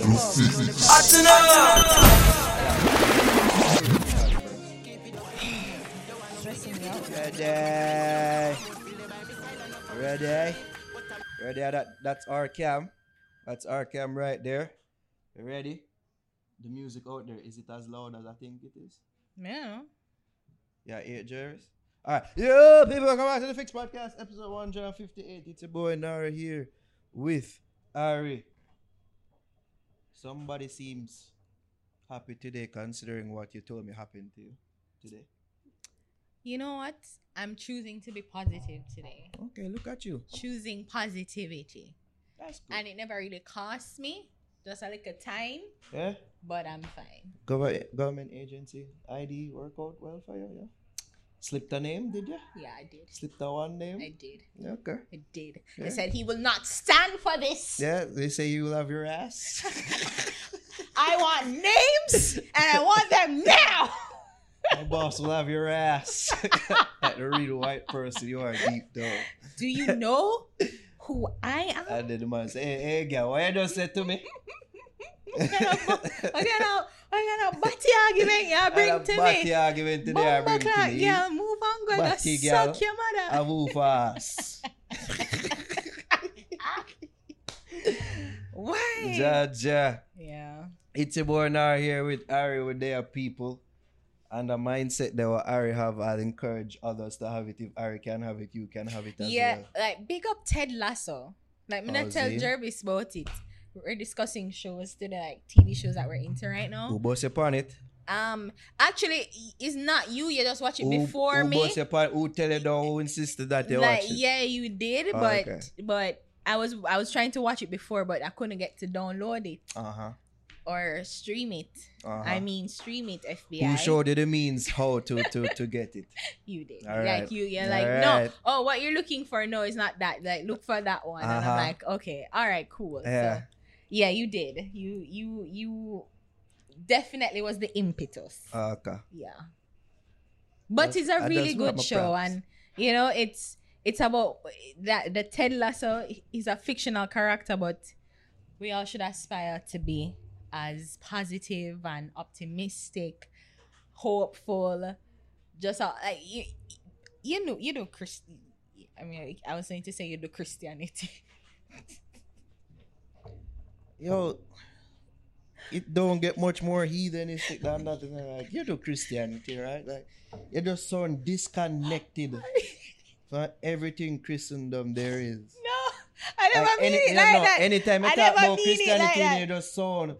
Ready. Ready. Ready. That, that's our cam. That's our cam right there. You ready? The music out there, is it as loud as I think it is? Yeah. Yeah, eight Jerry's. Alright. Yo, people, come back to the Fix Podcast, episode 158. It's your boy Naro here with Ari. Somebody seems happy today considering what you told me happened to you today. You know what? I'm choosing to be positive today. Okay, look at you. Choosing positivity. That's good. And it never really costs me. Just a little time, yeah? but I'm fine. Government, government agency ID work out well for you, yeah? Slipped a name, did you? Yeah, I did. Slipped a one name? I did. Okay. I did. Yeah. I said he will not stand for this. Yeah, they say you will have your ass. I want names and I want them now. My boss will have your ass. like the real white person, you are deep down. Do you know who I am? Then the man say, hey, hey, girl, what you just said to me? What kind of, what kind of, what kind of batty argument you bring a to batty me? argument today I bring Bumbo to me. girl, move on, go Batty girl. suck your I move fast. Why? Jaja. Yeah. It's boy now here with Ari with their people. And the mindset that what Ari have, I'll encourage others to have it. If Ari can have it, you can have it as yeah, well. Yeah, like big up Ted Lasso. Like when I Oh, tell? Jervis about it, we're discussing shows today, like TV shows that we're into right now. Who boss upon it? Um, actually, it's not you. You just watch it Who, before who me. boss upon Who tell you down? Who insisted that you like watch it? yeah, you did, Oh, but okay. but I was I was trying to watch it before, but I couldn't get to download it Uh-huh. or stream it. uh-huh. I mean, stream it, FBI. Who showed you the means how to to to get it? You did. All like right. you, you're All like, right. no. Oh, what you're looking for? No, it's not that. Like, look for that one. And Uh-huh. I'm like, okay, all right, cool. Yeah. So, yeah, you did. You, you, you definitely was the impetus. Okay. yeah. But That's- it's a really good show, props. and you know, it's it's about that the Ted Lasso is a fictional character, but we all should aspire to be as positive and optimistic, hopeful. Just uh, like you, you know, you know, Christ. I mean, I was going to say you do Christianity. Yo, it don't get much more heathenistic than that. And like, you do Christianity, right? Like, you just sound disconnected from everything Christendom there is. no, I never Like, mean any- it like know, that. Anytime I, talk about like Christianity, that. you just sound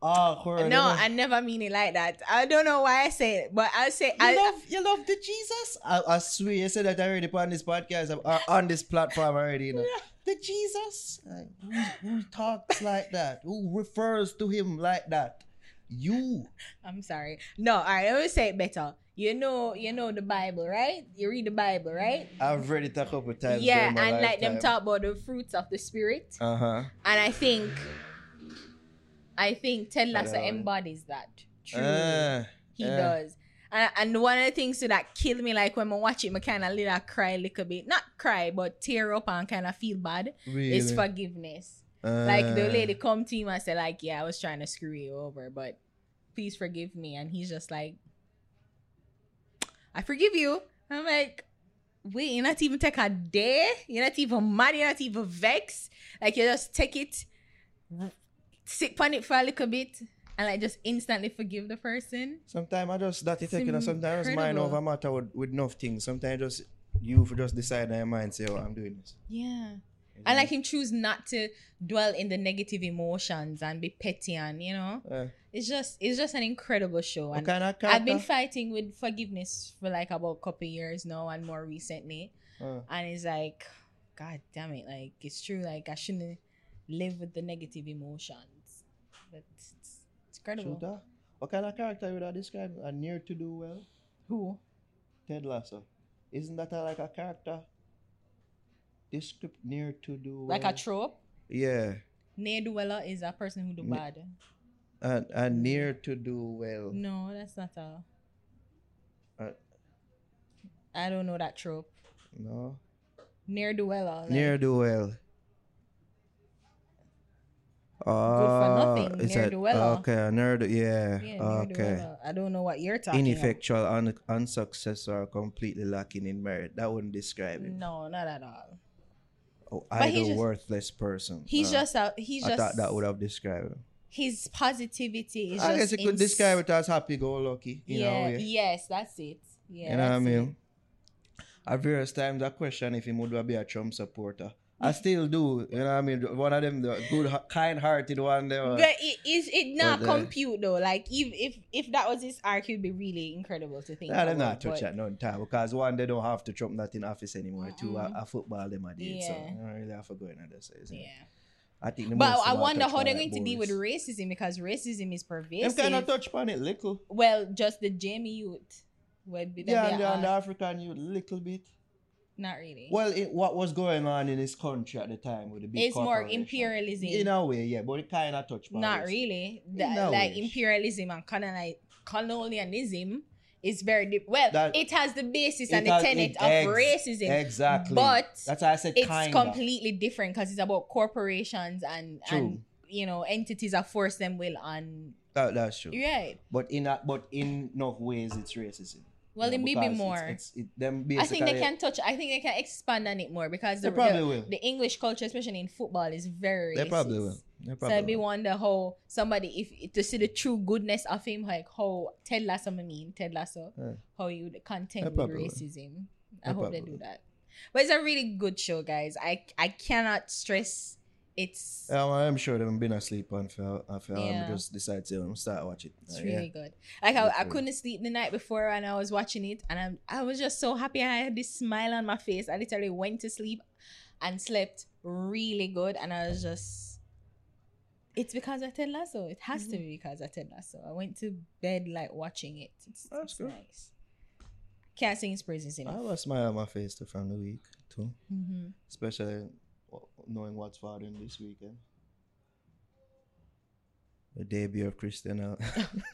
awkward. no? I never mean it like that. I don't know why I say it, but I say You I. love you love the Jesus. I, I swear you said that already on this podcast or on this platform already. You know. The Jesus. Like, who, who talks like that? Who refers to him like that? You. I'm sorry. No, all right. Let me say it better. You know, you know the Bible, right? You read the Bible, right? I've read it a couple times. yeah, and like them talk about the fruits of the spirit, Uh huh. and I think, I think Ted Lasso Hello. embodies that. Truly, Uh, he yeah. does. And, and one of the things that killed me, like when I watch it, I kind of little cry a little bit, not cry, but tear up and kind of feel bad. really. Is forgiveness. like the Uh, lady come to him and say like yeah i was trying to screw you over but please forgive me. And he's just like i forgive you. I'm like wait you're not even take a day you're not even mad? You're not even vexed? Like you just take it sit on it for a little bit and like just instantly forgive the person Sometimes I just that it It's take you know, sometimes mind over matter with, with enough things. Sometimes just you just decide in your mind say, Oh, I'm doing this. yeah i like him choose not to dwell in the negative emotions and be petty and you know Uh, it's just it's just an incredible show and kind of I've been fighting with forgiveness for like about a couple years now and more recently. Uh, And it's like, God damn it. Like, it's true. Like, I shouldn't live with the negative emotions. But incredible. shooter. What kind of character would I describe? A near to do well? Who? Ted Lasso. Isn't that a, like a character? Descript near to do well. Like a trope? Yeah. Near do well is a person who do Ne- bad. And, and near to do well. No, that's not a. Uh, I don't know that trope. no. Near Duella. Like, Near do well. Oh, nothing, is ne'er that- do well. Okay, nerd. Yeah. Yeah, okay. I don't know what you're talking about. Ineffectual, un- unsuccessful, or completely lacking in merit. That wouldn't describe about. him. No, not at all. Oh, idle, just- worthless person. He's Uh, just a he's I just thought that would have described him. his positivity is I just guess you could ins- describe it as happy-go-lucky. You yeah, know, way. yes, that's it. Yeah, you know what I mean? it. At various times, I question if he would be a Trump supporter. I still do. You know what I mean? One of them, the good, kind-hearted one. There. But it is it not compute though. Like if if if that was his arc, it'd be really incredible to think. Nah, them about, not touch that none time because one, they don't have to Trump that in office anymore. Two, a, Mm-mm. a football them are dead, so I don't really have to go in. So, Yeah. I think the But I them wonder how they're going to deal with racism because racism is Them pervasive. kind of touch upon it little. well, just the Jamie youth would be Yeah, and the, and the African youth little bit. Not really. Well, it, what was going on in this country at the time with the big it's more imperialism. In a way, yeah, but it kind of touch upon not really. A like way. imperialism and coloni- colonialism is very deep. Well, That- it has the basis and the tenet of ex- racism. Exactly. But that's why I said it's kind completely different because it's about corporations and True. and you know entities that force them will on That, that's true. right. But in a, but in enough ways, it's racism. Well, You it may be because it's- more. It's, it, I think they can touch. I think they can expand on it more because the, the, the English culture, especially in football, is very. They probably will. They So probably I be wonder how somebody if to see the true goodness of him, like how Ted Lasso I mean Ted Lasso, Yeah. how you would contend with probably will. racism. I They hope they do will. that. But it's a really good show, guys. I I cannot stress it's Um, I'm sure they've been asleep on for, uh, for Yeah. um, just decide to um, start watch it. it's Uh, really yeah. good. Like I, I couldn't sleep the night before and I was watching it and I'm, I was just so happy. I had this smile on my face. I literally went to sleep and slept really good and I was just it's because I Ted Lasso. It has Mm-hmm. to be because I Ted Lasso. I went to bed like watching it. It's, That's it's good. nice. Can't sing his praises I enough. have a smile on my face too from the week too, hmm especially w- knowing what's following this weekend. The debut of Christian. Al-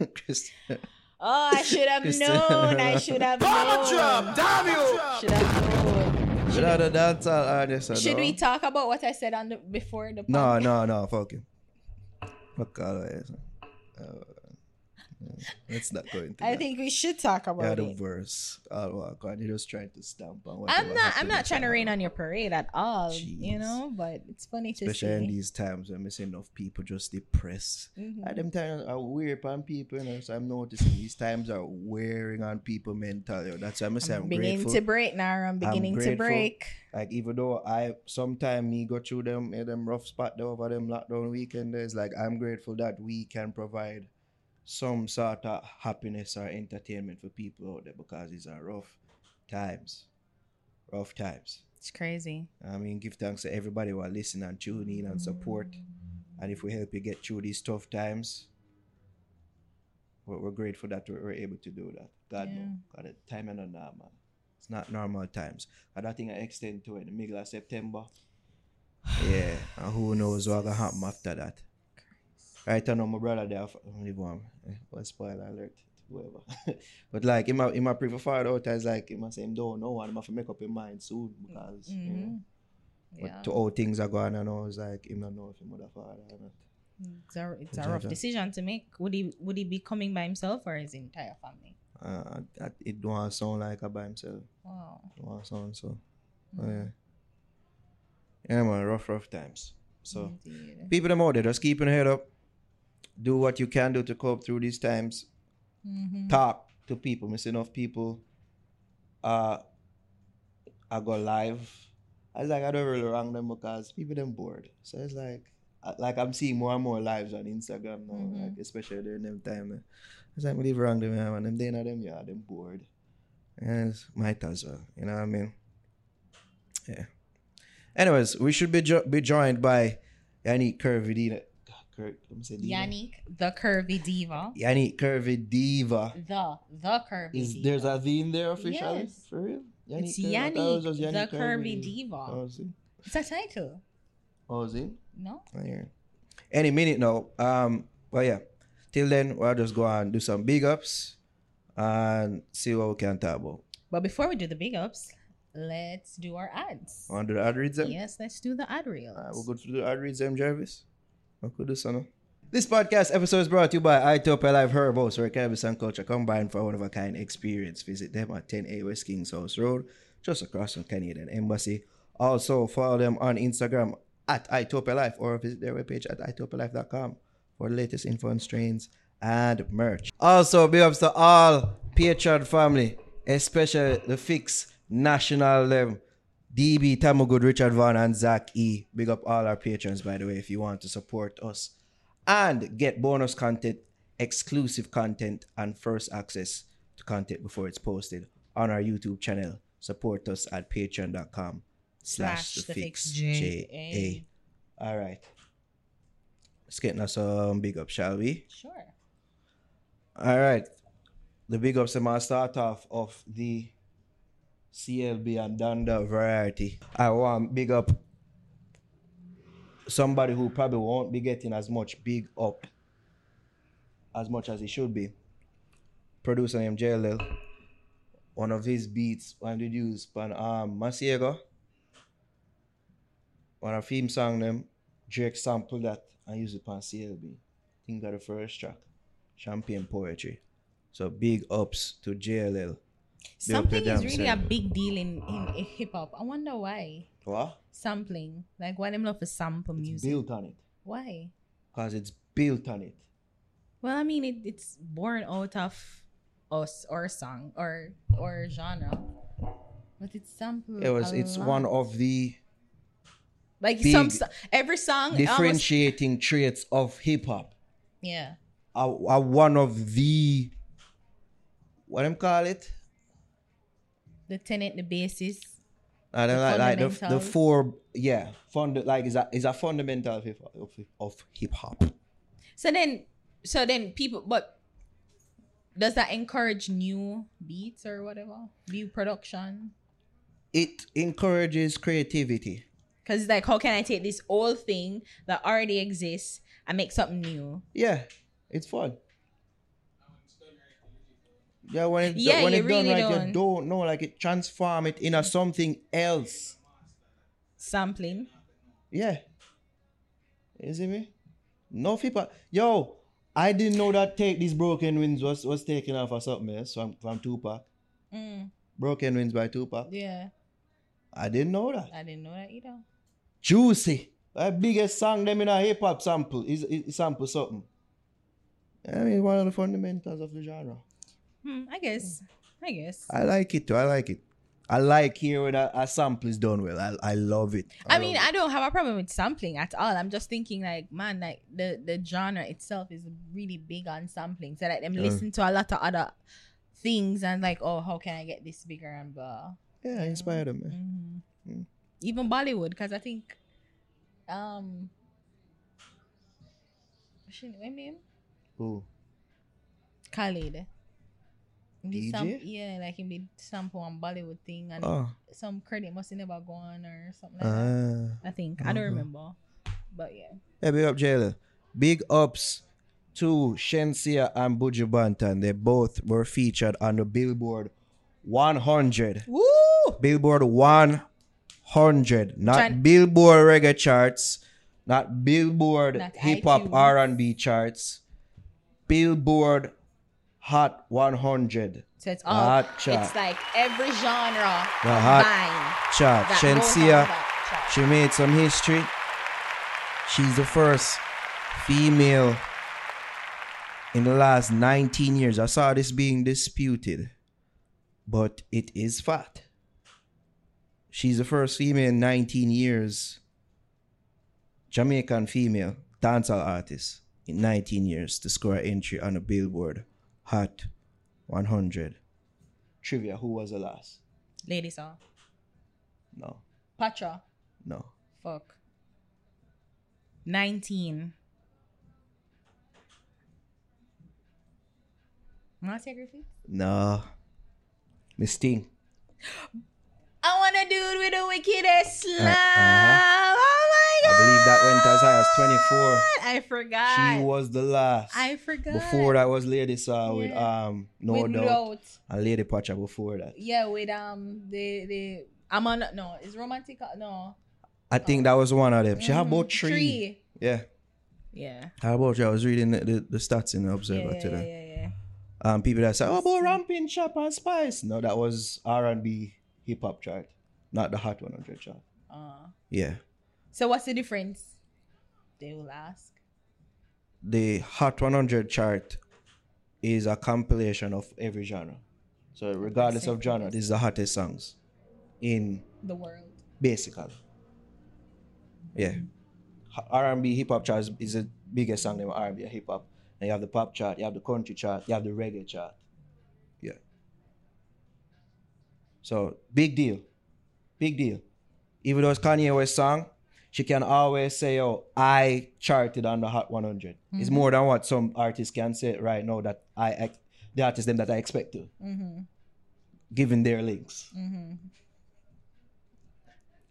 Christian. Oh, I should have known. I should have known. Damn you! Should have known. Should, Without a dance artist. I should we talk about what I said on the before the No, podcast? no, no. Fuck him. Fuck all of it. Uh, let's not go into I that. think we should talk Yeah, about the it. verse. Oh, God, you're just trying to stamp on. I'm not. I'm not trying to rain on your parade at all. Jeez. You know, but it's funny to Especially in these times when we see enough people just depressed. Mhm. And them times are weird on people, you know. So I'm noticing these times are wearing on people mentally. That's why I'm saying I'm I'm beginning grateful. to break now. I'm beginning to break. Like even though I sometimes me go through them eh, them rough spot there over them lockdown weekend days, like I'm grateful that we can provide some sort of happiness or entertainment for people out there because these are rough times. Rough times. It's crazy. I mean, give thanks to everybody who are listening and tuning in and support. And if we help you get through these tough times, we're, we're grateful that we're, able to do that. God Yeah. no, God, the time not normal. It's not normal times. And that think I extend to it in the middle of September. Yeah, and who knows what gonna happen after that. Right I know my brother there, f- leave one. Eh, spoiler alert, to whoever. but like, in my in my prefer far out, I was like, must say him don't know, and he must make up his mind soon because you know, but Yeah. to how things are going, I know it's like him not know if would have father or not. It's a, it's a rough decision to make. Would he would he be coming by himself or his entire family? Uh, that- it don't sound like a by himself. Wow. It don't sound so. Mm. Oh, yeah. Yeah, man, rough, rough times. So Indeed. people them out there, just keeping your head up. Do what you can do to cope through these times. Mhm. Talk to people. Miss enough people. Uh, I go live. I was like, I don't really wrong them because people them bored. So it's like, like I'm seeing more and more lives on Instagram now, Mhm. like especially during them time. I was like, leave wrong them, man. Them day them, yeah, them bored. And it's might as well, you know what I mean? Yeah. Anyways, we should be jo- be joined by Yannick Curvy Dina. Cur- let me say Dina. Yannick, the curvy diva. Yannick Curvy Diva. The the curvy Is diva. there's a V in there officially? Yes. For real? It's Curvy? I thought Yannick, the Yannick curvy diva. Oh, it? It's a title. Oh, is it? No. Yeah. Any minute now. Um, well, yeah. Till then, we'll just go and do some big ups and see what we can talk about. But before we do the big ups, let's do our ads. Want to do the ad reads them? Yes, let's do the ad reels. Alright, we'll go through the ad reads them, Jarvis. This podcast episode is brought to you by Itopia Life Herbos, where cannabis and culture combine for a one of a kind experience. Visit them at 10A West Kings House Road, just across from Canadian Embassy. Also, follow them on Instagram at Itopia Life or visit their webpage at itopialife.com for the latest info on strains and merch. Also, big ups to all Patreon family, especially the Fix National Level. DB, Tamagood, Richard Vaughn, and Zach E. Big up all our patrons, by the way, if you want to support us and get bonus content, exclusive content, and first access to content before it's posted on our YouTube channel. Support us at patreon.com slash the fix J A. All right. Let's get now some um, big up, shall we? Sure. All right. The big ups I'm gonna start off of the CLB and Donda variety. I want big up somebody who probably won't be getting as much big up as much as he should be. Producer named JLL. One of his beats when did use pan um Masego. One of him song them, Drake sampled that and used it on CLB. Think of the first track. Champagne Poetry. So big ups to JLL. Sampling damn is really a big deal in, in, hip hop. I wonder why. What? Sampling. Like why them love to sample It's music. built on it. Why? Because it's built on it. Well, I mean it, it's born out of us or song or or genre. But it's sampled. It was a it's lot. one of the like big some every song almost, differentiating traits of hip hop. yeah. Are, are one of the what them call it? The tenant, the basis. I don't like, like the, the four yeah fund like is a is a fundamental of of, of hip hop. So then, so then people, but does that encourage new beats or whatever, new production? It encourages creativity. Because it's like, how can I take this old thing that already exists and make something new? Yeah, it's fun. Yeah, when it Yeah, when done really right, don't. you don't know like it transform it into something else. Sampling. Yeah. You see me? No people. Yo, I didn't know that take these broken wings was was taken off or something else from from Tupac. Mm, Broken wings by Tupac. yeah, I didn't know that. I didn't know that either. Juicy. The biggest song them in a hip hop sample is, is sample something. I mean, one of the fundamentals of the genre. Hmm, I guess. I guess. I like it too. I like it. I like hearing a, a sample is done well. I, I love it. I love mean, it. I don't have a problem with sampling at all. I'm just thinking, like, man, like the the genre itself is really big on sampling. So like them Yeah. listen to a lot of other things and like, oh, how can I get this bigger and blah. yeah, I inspired them. Man. hmm Mm. Even Bollywood, because I think, um, what's his name? Who? Khalid. DJ? Sam- yeah, like he did sample on Bollywood thing and Oh. some credit must have never gone or something like that. Uh, I think I don't remember, but yeah. yeah, big up Jayla. Big ups to Shenseea and Buju Banton. They both were featured on the Billboard 100. Woo! Billboard 100, not Billboard reggae charts, not Billboard hip hop. R&B charts. Billboard Hot 100 So it's all Hot chart. it's like every genre The hot chart. Shenseea, she made some history. She's the first female in the last 19 years. I saw this being disputed, but it is fact. She's the first female in 19 years, Jamaican female dancehall artist in 19 years to score an entry on a Billboard Hot 100. Trivia: Who was the last? Lady song. No, Patra. no. Fuck. 19. Marcia Griffith? No. Miss Ting. I want to do it with the wickedest slam. uh-huh. Oh my god! I believe that went as high as 24. I forgot. She was the last. I forgot. Before that was Lady Saw with um No With Doubt Doubt. and Lady Pacha before that. Yeah, with um the the I'm on no, it's romantic no. I think that was one of them. She had Mhm. about three. Yeah. Yeah. How about you? I was reading the, the, the stats in the Observer yeah, yeah, today. yeah, yeah. Um, people that say, "Oh, about Romping Shop and Spice." No, that was R and B hip hop chart, not the Hot 100 chart. Uh, Yeah, so what's the difference? They will ask. the Hot 100 chart is a compilation of every genre. So regardless of genre, this is the hottest songs in The world. basically. Yeah, R and B hip hop chart is, is the biggest song in R and B hip hop. And you have the pop chart, you have the country chart, you have the reggae chart. Yeah. So big deal, big deal. Even though it's Kanye West song, she can always say, "Oh, I charted on the Hot 100." It's mm-hmm. more than what some artists can say right now that I ex- the artists them that I expect to, mm-hmm. given their links. Mm-hmm.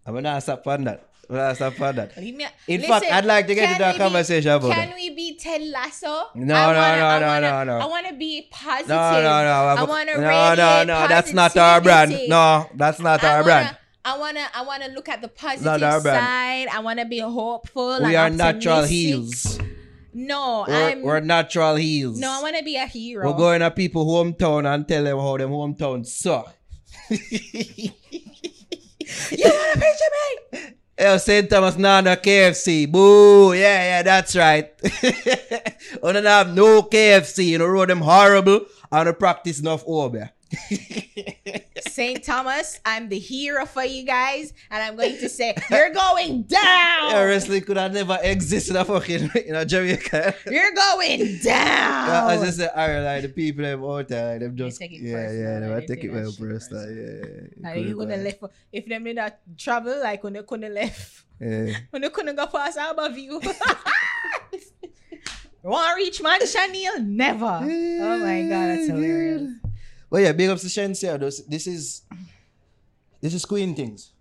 I'm gonna stop on that. I'm gonna that. Leave me- In fact, I'd like to get into a we be- conversation about Can that. we be Ted Lasso? No, I no, wanna- no, I no, wanna- no, no. I want to be positive. No, no, no. I want to no, no, no. That's not our brand. No, that's not I our wanna, brand. I wanna, I wanna look at the positive Not side. I wanna be hopeful. We are natural heels. No, We're, I'm. we're natural heels. no, I wanna be a hero. We're going to people hometown and tell them how them hometown suck. you wanna picture me? Yo, St. Thomas Nana KFC. Boo. Yeah, yeah, that's right. We don't have no KFC. You know, road them horrible I the practice enough over. St. Thomas, I'm the hero for you guys, and I'm going to say you're going down. Yeah, wrestling could have never existed in a fucking in a Jamaica. You're going down. Yeah, I said, Ireland, like, the people them out there, like, them just take it yeah, personal, yeah, they like, take they it well personal. Yeah, yeah. like, you gonna left if them did not travel like when they couldn't left Yeah. when they couldn't go past above you. Want reach man Chanel? Never. Oh my god, that's hilarious. Well, yeah, big ups to Shenseea. This, is this is Queen things.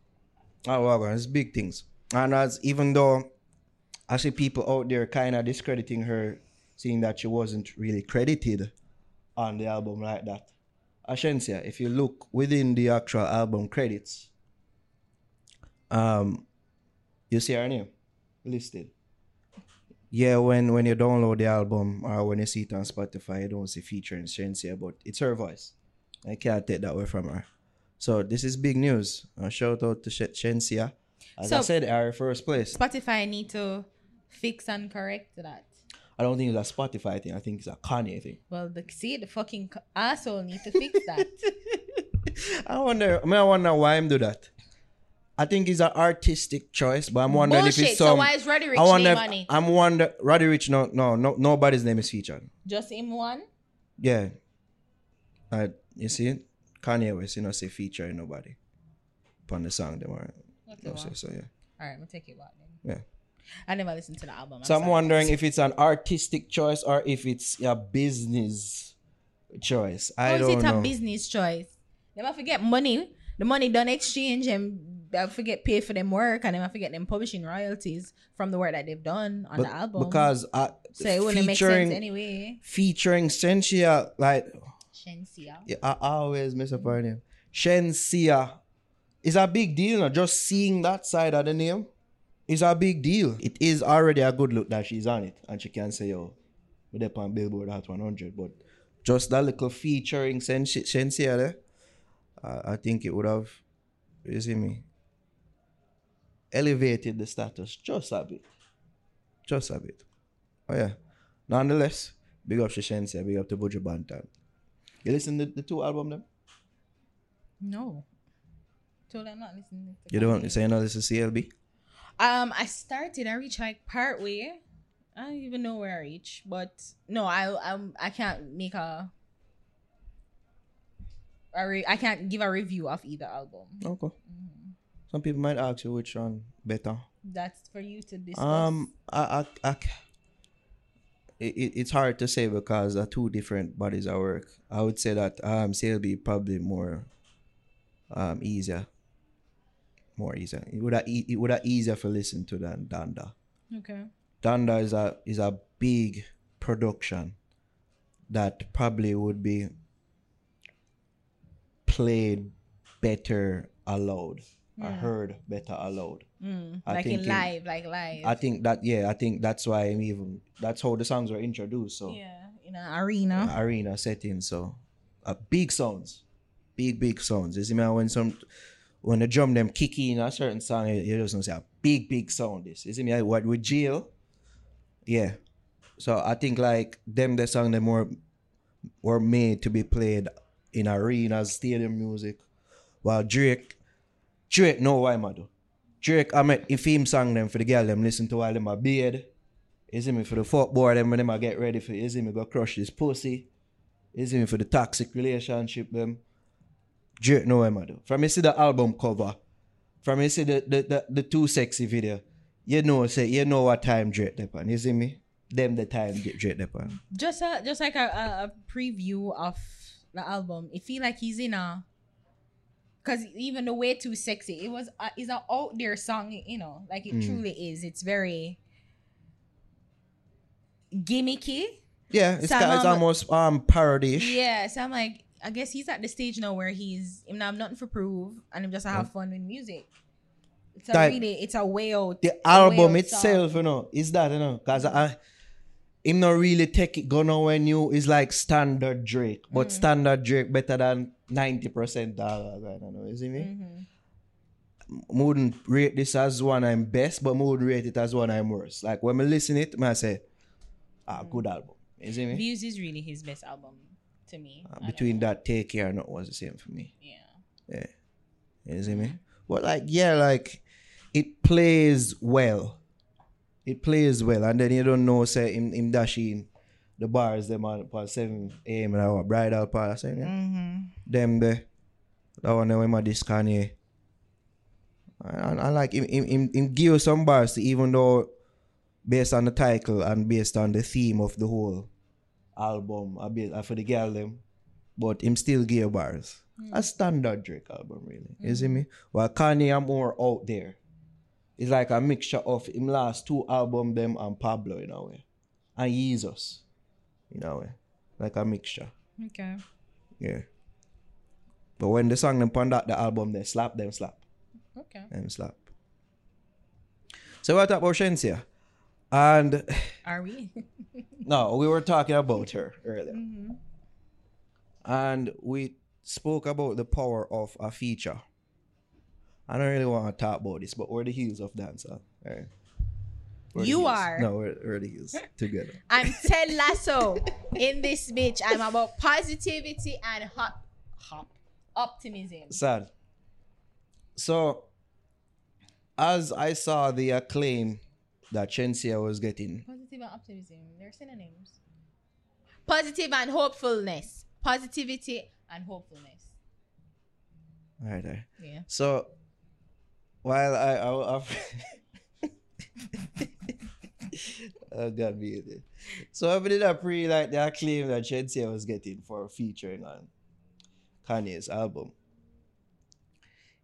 Oh, wow, it's big things. And as even though I see people out there kind of discrediting her, seeing that she wasn't really credited on the album like that. Ashensia, if you look within the actual album credits, um, you see her name listed. Yeah, when when you download the album or when you see it on Spotify, you don't see featuring Shenseea, but it's her voice. I can't take that away from her. So this is big news. A shout out to Sh- Shenseea. As I said, our first place. Spotify need to fix and correct that. I don't think it's a Spotify thing. I think it's a Kanye thing. Well, the see the fucking asshole need to fix that. I wonder. I mean, I wonder why him do that. I think it's an artistic choice, but I'm wondering if Bullshit. it's some. so why is Roddy Ricch I wonder. name if- on it? I'm wonder. Roddy Ricch. No, no, no. Nobody's name is featured. Just him one. Yeah. Uh, you see, Kanye West, you know, say featuring nobody upon the song. Them are. Okay, No, well. so, so yeah. All right, we'll take it back then. Yeah. I never listened to the album. I'm So I'm sorry. wondering if it's an artistic choice or if it's a business choice. I How is don't it know. a business choice? They might forget money. The money done exchange and they forget pay for them work and they might forget them publishing royalties from the work that they've done on But- the album. because uh, so it wouldn't make sense anyway. featuring Sensia like Shenseea. yeah, I, always mess up her name. Shenseea It's a big deal. No? Just seeing that side of the name is a big deal. It is already a good look that she's on it, and she can say, "Yo, we're up on Billboard Hot 100." But just that little featuring Shenseea there, I think it would have, you see me, elevated the status just a bit, just a bit. Oh yeah. Nonetheless, big up to Shenseea, big up to Buju Banton. You listen to the two album them? No. Told I'm not listening. To You don't say no, this is CLB? Um, I started. I reached like part way. I don't even know where I reached, but no, I I'm, I can't make a. re- I can't give a review of either album. Okay. Some people might ask you which one better. That's for you to discuss. Um, I, I, I, it, it- it's hard to say because they're two different bodies of work. I would say that um CLB probably more um easier, more easier. It would have it would have easier for listen to than Donda. okay. Donda is a is a big production that probably would be played better aloud. I heard better aloud. Mm, I like in think in- live, like live. I think that yeah, I think that's why I'm even that's how the songs were introduced. So yeah, in an arena. arena setting. So uh, big sounds, big big sounds. You see me when some when the drum them kick in a certain song, you, you just say a big big sound. This you see me what with Jill, yeah. So I think like them the song them were were made to be played in arenas, stadium music. While Drake, Drake know why man do. Drake I met if him song them for the girl them listen to while them a beard. See me for the fuck boy them when them a get ready for see me go crush this pussy. See me for the toxic relationship them. Drake know what I do. From you see the album cover, from you see the the, the, the too sexy video, you know say you know what time Drake depend. You see me? Them the time Drake depend. just a just like a, a, a preview of the album. It feel like he's in a because even the way too sexy, it was a, is an out there song. You know, like it Mm. truly is. It's very gimmicky. Yeah, it's, Some ca- it's almost um parody-ish. Yeah, so I'm like, I guess he's at the stage now where he's him not nothing for prove, and him just have fun with music. It's a Like, really, it's a way out. the album out itself, song. you know, is that, you know, because I, him not really take it go nowhere new. Is like standard Drake, but Mm. standard Drake better than 90% dollars. I don't know, you see me? Mhm. I wouldn't rate this as one I'm best, but I would rate it as one I'm worst. Like when I listen it, I say, ah, good album. You see me? Views is really his best album to me. Uh, between that, Take Care, and not was the same for me. Yeah. Yeah. You see me? But like, yeah, like it plays well. It plays well, and then you don't know, say him, him dashing the bars them on for seven a.m. and our bridal party, saying yeah. Mm-hmm. them the that one when my this Kanye. And I like him, him, him, him give you some bars, even though based on the title and based on the theme of the whole album, a bit uh, for the girl them, but him still give bars. A standard Drake album, really. You see me? While Kanye I'm more out there. It's like a mixture of him last two album them and Pablo in a way. And Jesus. In a way. Like a mixture. Okay. Yeah. But when the song them pon that the album they slap them slap. Okay. Them slap. So what about Shenseea? And Are we? no, we were talking about her earlier. Mm-hmm. And we spoke about the power of a feature. I don't really want to talk about this, but we're the heels of dancer. Right? We're You are. No, we're, we're together. I'm Ted Lasso in this bitch. I'm about positivity and hop, hop, optimism. Sad. So, as I saw the acclaim that Shenseea was getting, Positive and optimism. They're synonyms. Positive and hopefulness. Positivity and hopefulness. right there. Yeah. So, while I, I, I oh God, it. So I did a pre like the acclaim that Shenseea was getting for featuring on Kanye's album.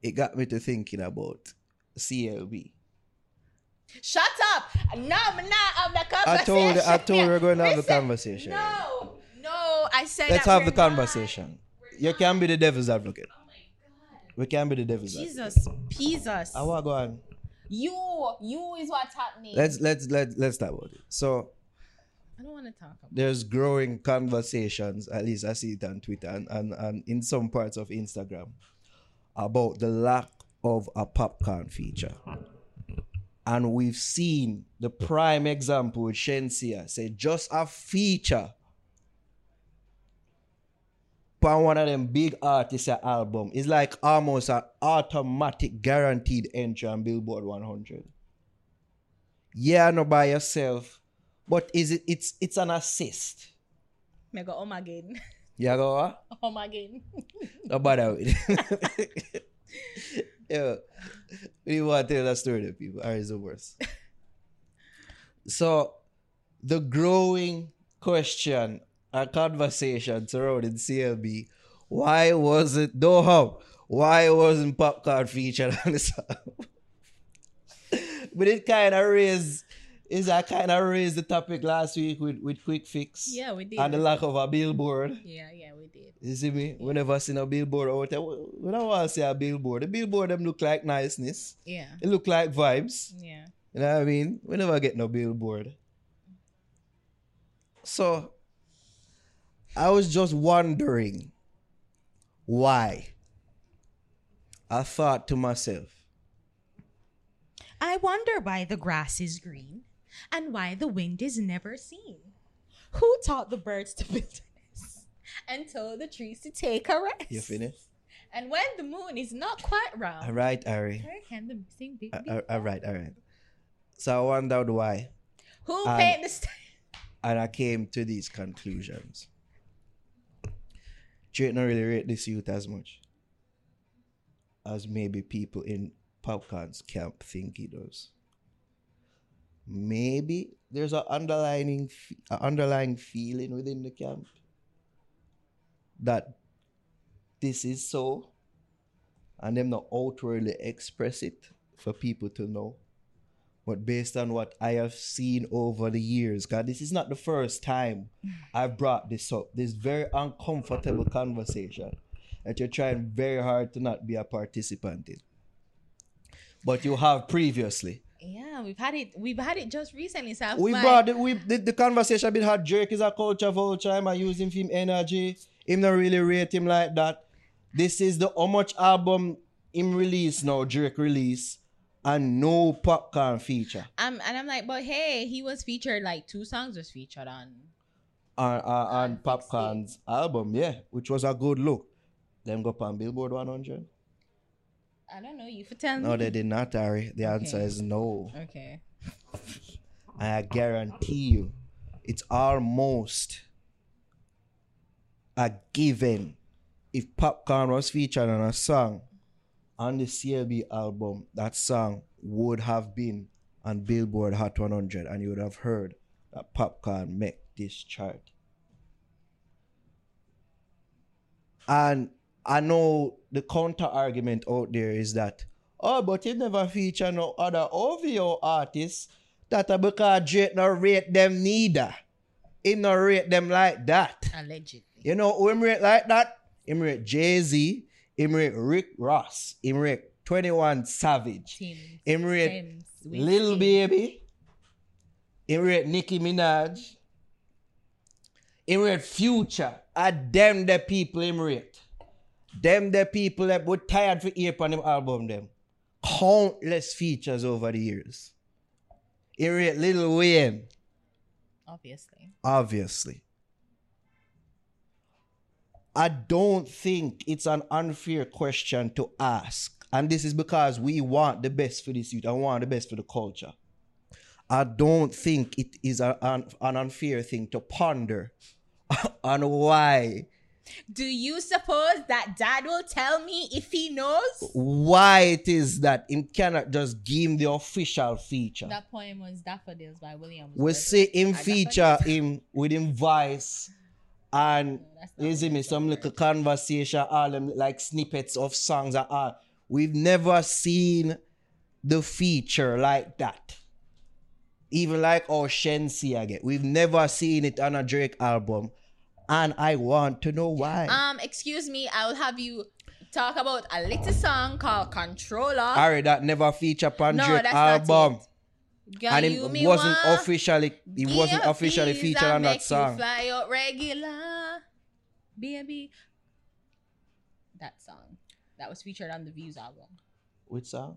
It got me to thinking about CLB. Shut up! No, I'm not of the conversation. I told I told you we're going to have the conversation. No, no, I said. Let's have the conversation. You can be the devil's advocate. Oh we can be the devil's advocate. Jesus, Jesus. I want to go on. You, you is what's happening. Let's let's let's let's talk about it. So I don't want to talk about. there's growing conversations, at least I see it on Twitter and, and, and in some parts of Instagram, about the lack of a Popcaan feature. And we've seen the prime example with Shenseea say just a feature on one of them big artists album is like almost an automatic guaranteed entry on Billboard 100. Yeah, no by yourself, but is it? It's it's an assist. Me go home again. Yeah, go what? home again. No bother with it. yeah, we want to tell that story to people. Or is the worst? so, the growing question and conversation surrounding CLB, why was it no how? Why wasn't Popcaan featured on the song? but it kind of raised is I kind of raised the topic last week with, with Quick Fix Yeah, we did. and the lack of a billboard. yeah, yeah, we did. You see me? We never seen a billboard out there. We don't want to see a billboard. The billboard them look like niceness. Yeah, It look like vibes. yeah. You know what I mean? We never get no billboard. So I was just wondering why. I thought to myself, I wonder why the grass is green and why the wind is never seen. Who taught the birds to build a nest and told the trees to take a rest? you finished? And when the moon is not quite round, All right, Ari. where can the missing baby? Uh, uh, all right, all right. So I wondered why, Who um, paid the st- and I came to these conclusions. Drake not really rate this youth as much as maybe people in Popcaan's camp think he does. Maybe there's an underlying, a underlying feeling within the camp that this is so, and them not outwardly express it for people to know. But based on what I have seen over the years, God, this is not the first time I've brought this up. This very uncomfortable conversation that you're trying very hard to not be a participant in. But you have previously. Yeah, we've had it. We've had it just recently. So We my- brought it, we the, the conversation been had. Drake is a culture vulture. I'm using him energy. Him not really rate him like that. This is the how much album him release now, Drake release, and no Popcaan feature. Um, and I'm like, but hey, he was featured like two songs was featured on. on, on, on It. Popcaan's album, yeah, which was a good look. Them go on Billboard 100? I don't know. You for tell No, me. they did not, Harry. The answer Okay. is no. Okay. And I guarantee you, it's almost a given. If Popcaan was featured on a song on the CLB album, that song would have been on Billboard Hot 100, and you would have heard that Popcaan make this chart. And I know the counter argument out there is that, oh, but he never feature no other OVO artists. That are because Drake not rate them neither. He not rate them like that. Allegedly. You know who him rate like that? Him rate Jay-Z, rate Rick Ross, rate 21 Savage, Tim. him rate Thames, Lil. Baby, rate Nicki Minaj, rate Future. Are them the people rate. Them the people that were tired for hear on him album them. Countless features over the years. Rate Lil Wayne, Obviously. obviously. I don't think it's an unfair question to ask. And this is because we want the best for this youth. I want the best for the culture. I don't think it is a- an, an unfair thing to ponder on why Do you suppose that dad will tell me if he knows? why it is that him cannot just give him the official feature. That poem was Daffodils by Williams. we see him feature him with him voice and you see me some little conversation all them like snippets of songs and all. We've never seen the feature like that. Even like our Shensi again we've never seen it on a Drake album. And I want to know why. Um, excuse me, I will have you talk about a little song called Controlla. Ari that never feature on no, Drake album. Girl, and it wasn't officially it wasn't officially featured on that song Fly out regular, baby. That song that was featured on the Views album, which song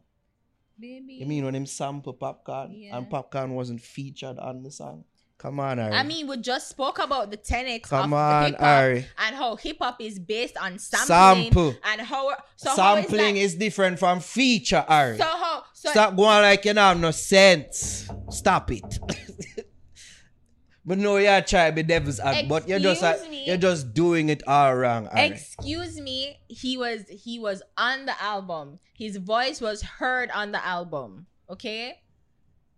baby. You mean when him sample Popcaan Yeah. and Popcaan wasn't featured on the song? Come on, Ari. I mean, we just spoke about the tenets Come of on, hip hop Ari. and how hip hop is based on sampling Sample. and how so how is sampling is different from feature, Ari. so how so Stop going like you don't have no sense. Stop it. but no, you're trying to be devil's advocate, but you're just you're just doing it all wrong, Ari. Excuse me, he was he was on the album. His voice was heard on the album. Okay?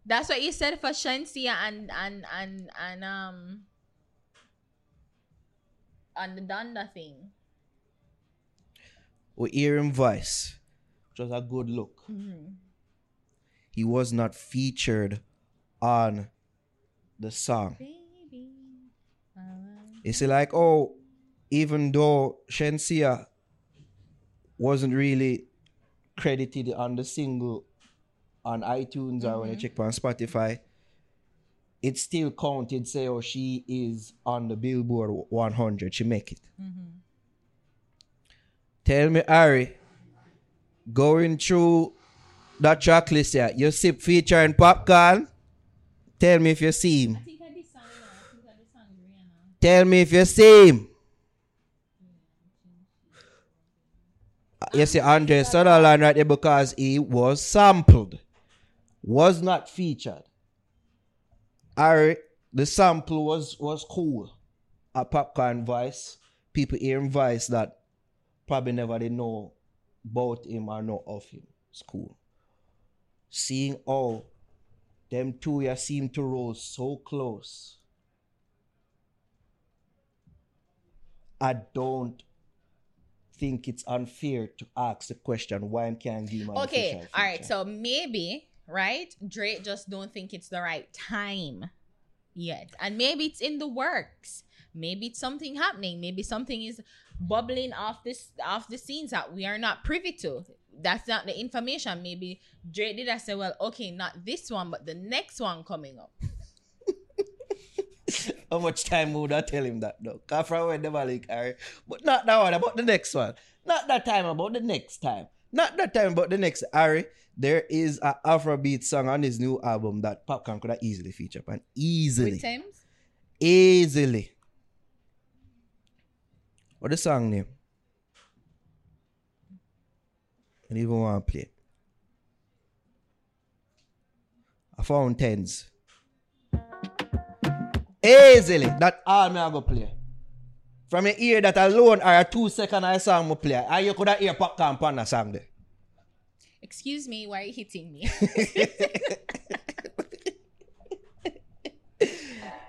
That's what you said for Shenseea and and and and um on the Donda thing. we hear him voice, which was a good look. He was not featured on the song. Baby, I You see, like, oh, even though Shenseea wasn't really credited on the single on iTunes or when you mm-hmm. check on Spotify, it still counted, say, oh, she is on the Billboard 100. She make it. Mm-hmm. Tell me, Ari, going through that track list here, you sip featuring Popcaan. Tell me if you see him. I think I did song, you know. I think I did song Rihanna. Tell me if you see him. You see Andrae Sutherland right there because he was sampled, was not featured. Ari, the sample was was cool. A Popcaan voice. People hearing voice that probably never they know about him or know of him. It's cool. Seeing all them two ya seem to roll so close. I don't think it's unfair to ask the question why I can't give an Okay, all right. So maybe, right? Drake just don't think it's the right time yet, and maybe it's in the works. Maybe it's something happening. Maybe something is bubbling off this off the scenes that we are not privy to. That's not the information. Maybe Drake did I say, well, okay, not this one, but the next one coming up. How much time would I tell him that though? Cause from when like Harry. But not that one, about the next one. Not that time, about the next time. Not that time, about the next Harry. There is a Afrobeat song on his new album that Popcaan could have easily featured and easily. Easily. What the song name? I don't even want to play. I found tens. Easily. That all me I go play. From your ear that alone are a two second I song me play. And you could have hear Popcaan on the song there. Excuse me, why are you hitting me?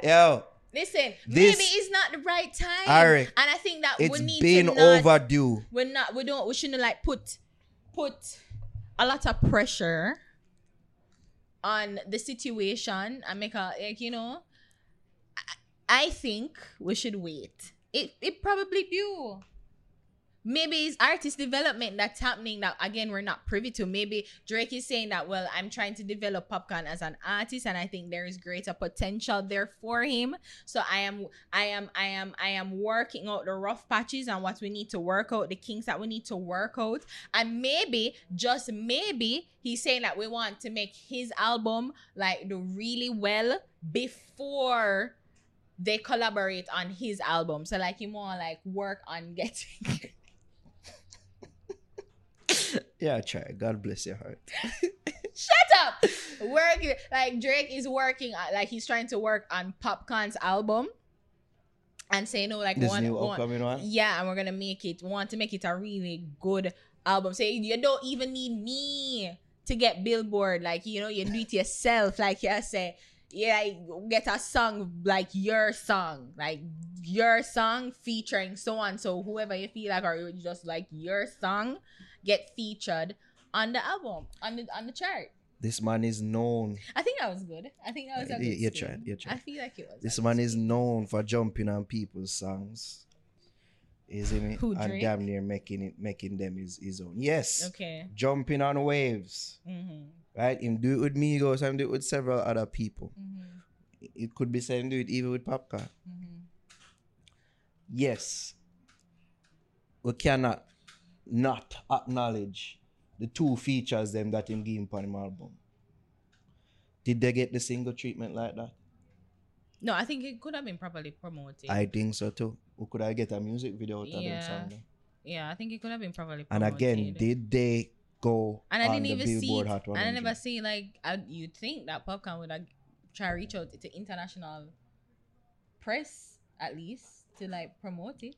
Yo, Listen, This- maybe it's not the right time. Ari, and I think that we need been to not, overdue. we're not we don't we shouldn't like put put a lot of pressure on the situation and make a like you know I, I think we should wait it it probably do maybe it's artist development that's happening that again we're not privy to. Maybe drake is saying that well i'm trying to develop Popcaan as an artist and i think there is greater potential there for him. So i am i am i am i am working out the rough patches and what we need to work out the kinks that we need to work out. And maybe just maybe he's saying that we want to make his album like do really well before they collaborate on his album. So like you more like work on getting Yeah, try. God bless your heart. Shut up. Work like Drake is working uh, like he's trying to work on Popcaan's album and say no like This one, new upcoming one. yeah, and we're gonna make it want to make it a really good album. Say you don't even need me to get Billboard. Like you know, you do it yourself. Like you say, yeah, get a song like your song, like your song featuring so on. So whoever you feel like, or you just like your song, get featured on the album on the on the chart. This man is known. I think that was good. I think that was a good you- you spin. tried, you tried. I feel like it was. This man is known for jumping on people's songs. Is it? Who, and Drake? damn near making it making them his, his own. Yes. Okay. Jumping on waves. Mm-hmm. Right? Him do it with Migos and do it with several other people. Mm-hmm. It could be same do it even with Popcaan. Mm-hmm. Yes. We cannot not acknowledge the two features them that him give on him album. Did they get the single treatment like that? No, I think it could have been properly promoted. I think so too. Or could I get a music video out of them Yeah. yeah, I think it could have been properly And again, did they go and I on didn't the even see Billboard it. Hot And I never see like I, you'd think that Popcaan would have try to reach out to international press at least to like promote it.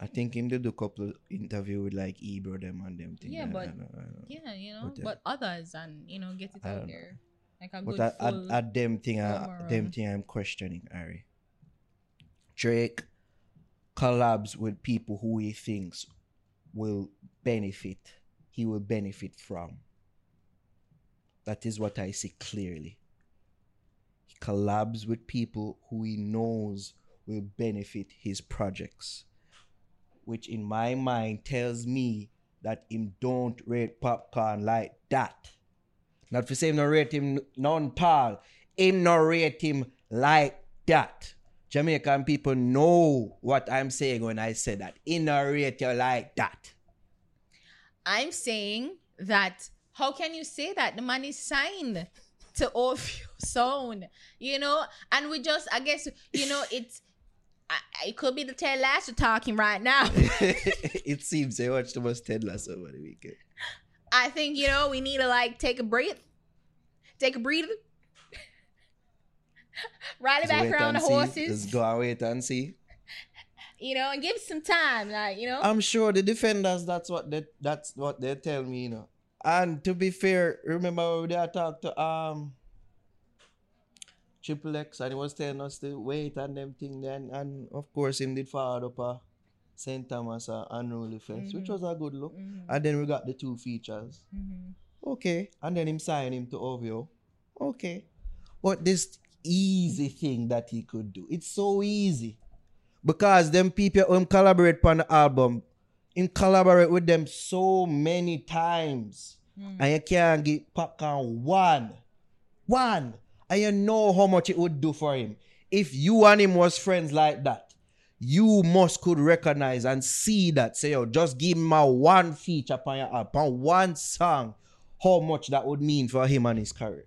I think him did a couple of interview with like Ebro them and them thing. Yeah, I but- know, I know. Yeah, you know, But, uh, but others and you know get it out there like a But good at, at, at them thing, I, them thing I'm questioning, Ari. Drake collabs with people who he thinks will benefit. He will benefit from. That is what I see clearly. He collabs with people who he knows will benefit his projects. Which in my mind tells me that him don't rate Popcaan like that. Not for saying no rate him non Paul. Him no rate him like that. Jamaican people know what I'm saying when I say that. He no rate you like that. I'm saying that how can you say that the man is signed to OVO Sound, you know? And we just, I guess, you know, it's. I- It could be the Ted Lasso talking right now. it seems they watched too much Ted Lasso over the weekend. I think you know we need to like take a breath, take a breather, ride it back around the see. horses, Let's go and wait and see. you know, and give it some time, like you know. I'm sure the defenders. That's what they. That's what they tell me. You know. And to be fair, remember when they talked to um Triple X and he was telling us to wait and them thing then and of course him did forward up a St. Thomas uh, unruly fest, which Mhm. was a good look. Mhm, And then we got the two features. mhm. Okay. And then him sign him to OVO. Okay. But this easy thing that he could do. It's so easy. Because them people who him collaborate on the album, him collaborate with them so many times. Mm. And you can't get Popcaan one. One. And you know how much it would do for him. If you and him was friends like that, you must could recognize and see that. Say, yo, just give him a one feature upon your upon one song, how much that would mean for him and his career.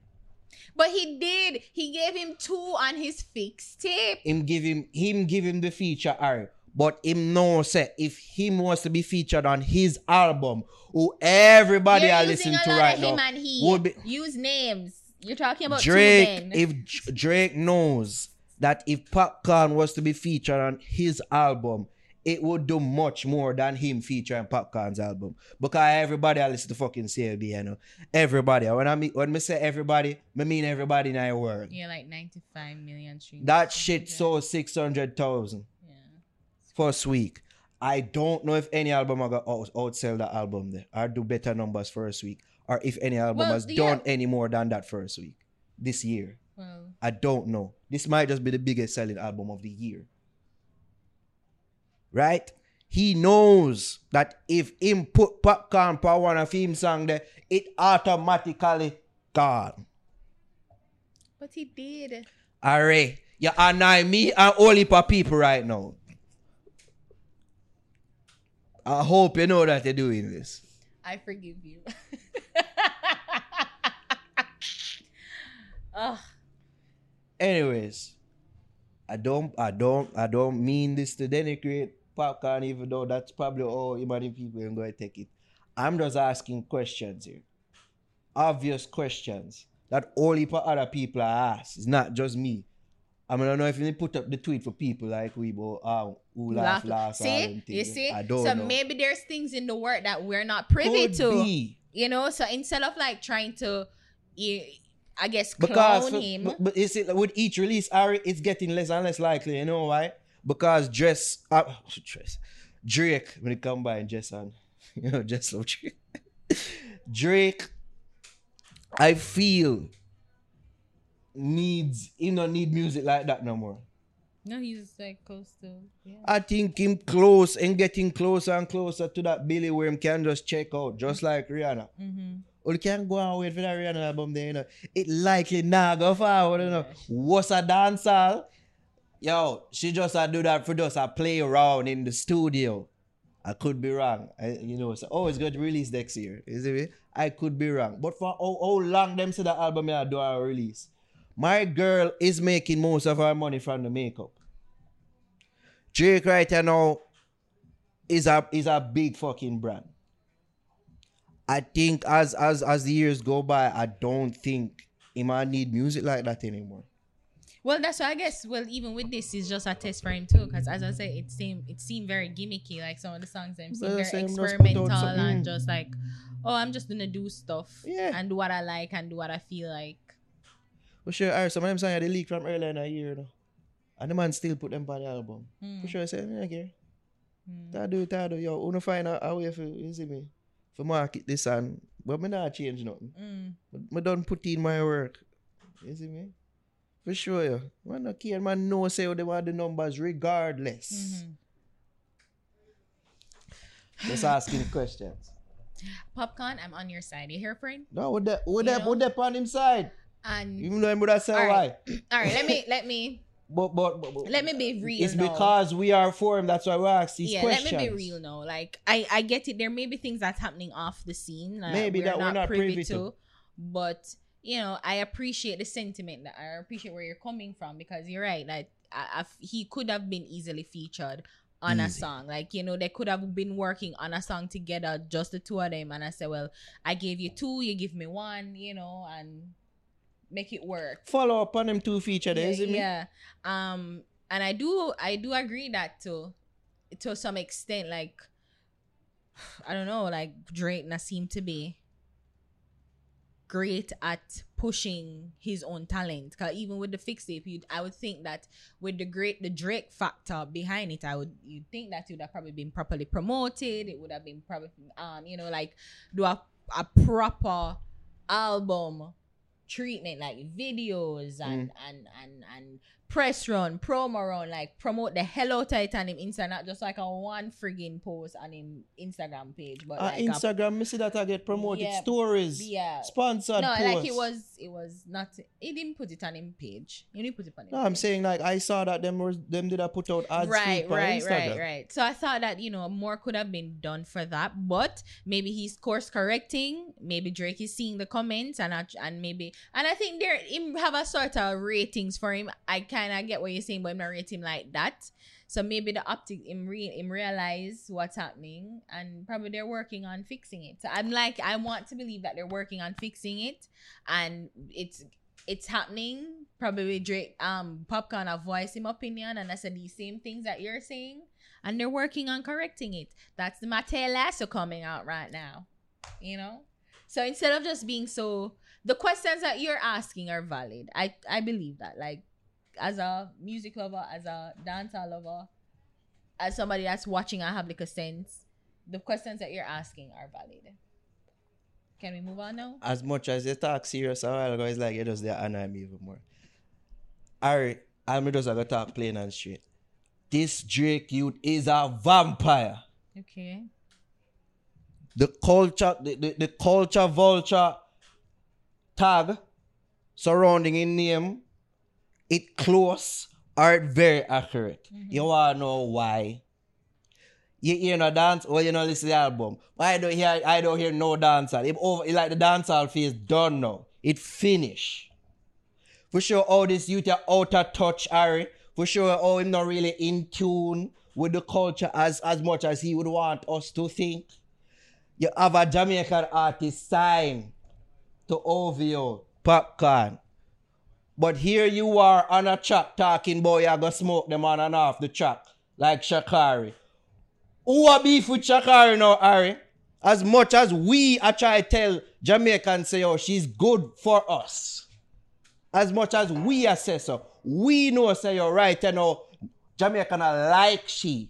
But he did. He gave him two on his FixTape. Him give him him give him the feature Harry. But him know say if him wants to be featured on his album, who everybody You're are listening to right now, and he. would be Use names. You're talking about Drake, two if J- Drake knows that if Popcaan was to be featured on his album, it would do much more than him featuring Popcaan's album. Because everybody I listen to fucking CLB, you know. Everybody. When I mean when me say everybody, I mean everybody in our world. yeah, like 95 million streams. That shit Yeah. sold six hundred thousand Yeah. first week. I don't know if any album I gonna out- outsell that album there or do better numbers first week. Or if any album Well, has yeah. done any more than that first week this year. Well, I don't know. This might just be the biggest selling album of the year. Right? He knows that if him put Popcaan for one of him song there, it automatically gone. but he did. Alright. You annoy me and all heap of people right now. I hope you know that you're doing this. I forgive you. Ugh. Anyways, I don't, I don't, I don't mean this to denigrate Popcaan, even though that's probably all many people are going to take it. I'm just asking questions here, obvious questions that only of other people are asked. It's not just me. I mean, I don't know if you put up the tweet for people like we, but uh, who laugh, all See, you things. see. I don't so know. maybe there's things in the work that we're not privy Could to. be. You know, so instead of like trying to, I guess, Because for- him. but, but you see, with each release, Ari, it's getting less and less likely. You know why? Because dress, uh, dress, Drake when it come by and just on, you know, just love Drake. Drake, I feel needs he don't need music like that no more. no, he's like close to. Yeah. I think him close and getting closer and closer to that Billy where him can just check out, just like Rihanna. Mm-hmm. Or you can go and wait for that Rihanna album there, you know. It likely not go forward, you know. What's a dancehall? Yo, she just a do that for just a play around in the studio. I could be wrong. I, you know, so, oh, it's going to release next year. Is it? I could be wrong. But for how, how long them say the album I do I release? My girl is making most of her money from the makeup. Drake right now is a is a big fucking brand. I think as as as the years go by, I don't think he might need music like that anymore. Well, that's why I guess. Well, even with this, it's just a test for him too, because as I say, it seemed it seemed very gimmicky. Like some of the songs, them seem Well, very same, just put out experimental and just like, oh, I'm just gonna do stuff Yeah. and do what I like and do what I feel like. For sure, alright, some of them songs they leaked from earlier in the year, though. And the man still put them on the album. Mm, For sure, I said, yeah, care. mm. That do it, that do. Yo, wanna find a, a way for, you see me, for market this and, but me not change nothing. Mm. Me done put in my work. You see me? For sure, yeah. Man, no care, man know say they want the numbers regardless. Mm-hmm. Just asking questions. Popcaan, I'm on your side. You hear, friend? No, what that what that what that on him side? And Even though have said All right. why. all right, let me let me But, but, but, but let me be real. it's now. because we are for him, that's why we ask these yeah, questions. let me be real now. Like I, I get it. There may be things that's happening off the scene. Like, Maybe we're that we're not, not privy, privy to, to. But you know, I appreciate the sentiment. That I appreciate where you're coming from because you're right. Like I, I, he could have been easily featured on a song. Like you know, they could have been working on a song together, just the two of them. And I said, well, I gave you two, you give me one. You know, and make it work Follow up on them two feature there, yeah, yeah. Um, and I do, I do agree that to, to some extent, like, I don't know, like Drake seem to be great at pushing his own talent. Cause even with the FixTape, you I would think that with the great the Drake factor behind it, I would you think that it would have probably been properly promoted. It would have been probably um, you know, like do a a proper album treatment like videos and and and and press run promo run like promote the hell out of it on him Insta not just like a one friggin post on him Instagram page but Uh, like a- Instagram, me see that I get promoted. Yeah, stories, yeah. Sponsored no posts. like it was it was not he didn't put it on him page. He didn't put it on him No, I'm saying like I saw that them was them did I put out ads right right Instagram. right right. So i thought that you know more could have been done for that but maybe he's course correcting. Maybe drake is seeing the comments and I- and maybe and i think there him have a sort of ratings for him i kind of get what you're saying but i'm not him like that so maybe the optic him, re- him realize what's happening and probably they're working on fixing it so i'm like i want to believe that they're working on fixing it and it's it's happening. Probably Drake, um, Popcaan have voiced him opinion, and I said these same things that you're saying, and they're working on correcting it. That's the Mateo Lasso coming out right now, you know. So instead of just being so, the questions that you're asking are valid. I I believe that. Like, as a music lover, as a dancer lover, as somebody that's watching, I have like a sense. The questions that you're asking are valid. Can we move on now? As much as you talk serious a while ago, it's like it just they annoy me even more. Alright, I'm just gonna talk plain and straight. This Drake youth is a vampire. Okay. the culture, the, the, the culture vulture tag surrounding in name, it close or it very accurate. Mm-hmm. You wanna know why? You hear no dance or you know listen to the album. I don't hear I don't hear no dancer. It over it like the dancehall phase done now. It finish. For sure all this youth are out of touch, Harry. For sure all him not really in tune with the culture as as much as he would want us to think you have a Jamaican artist sign to OVO, Popcaan. But here you are on a track talking boy, I go smoke them on and off the track like Sha'Carri. Who a beef with Sha'Carri now, Harry? As much as we are try tell Jamaicans say, oh, she's good for us. As much as we assess her, we know say you're right, you know, Jamaican like she.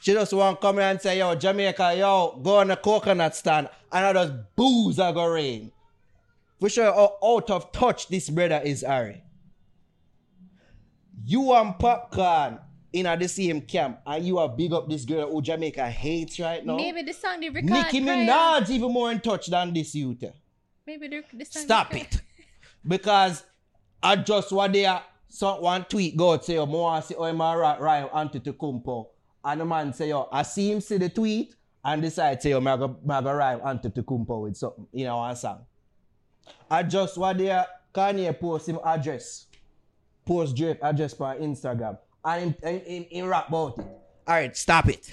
She just want come here and say, yo, Jamaica, yo, go on a coconut stand and I just booze are go rain. For sure, how out of touch this brother is, Harry. You and Popcaan in at the same camp and you are big up this girl who Jamaica hates right now. Maybe the song they record. Nicki Minaj even more in touch than this youth. Maybe the, the song Stop it. Because I just what they are so one tweet go out say, oh, more see oh, my rhyme Antetokounmpo. And the man say, yo, I see him see the tweet and decide say, yo, I'm going to rhyme Antetokounmpo with something, you know, one song. I just what they are, Kanye post him address. Post Drake address on Instagram. And him, him, him, him rap about it. All right, stop it.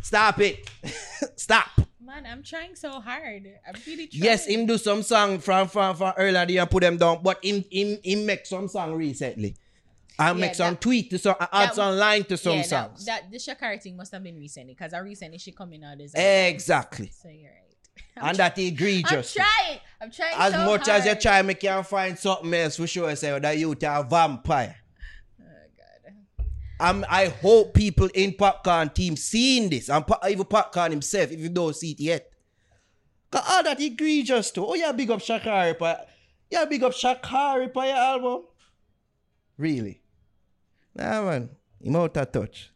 Stop it. stop. Man, I'm trying so hard. I'm really trying. Yes, him do some song from from, from earlier and put them down, but him him him make some song recently. I make some that- tweet to some I add that- some line to some yeah, songs. That, that the Sha'Carri thing must have been recently because I recently she coming out as exactly. So you're right. And that egregious. I'm trying. I'm trying. As so much as you hard. try, me can't find something else for sure. Say that you are a vampire. Oh God. Um, I hope people in Popcaan team seeing this, and po- even Popcaan himself, if you don't see it yet. Cause all that egregious too. Oh yeah, big up Sha'Carri, but Yeah, big up Sha'Carri for your album. Really? Nah, man. Him out of touch.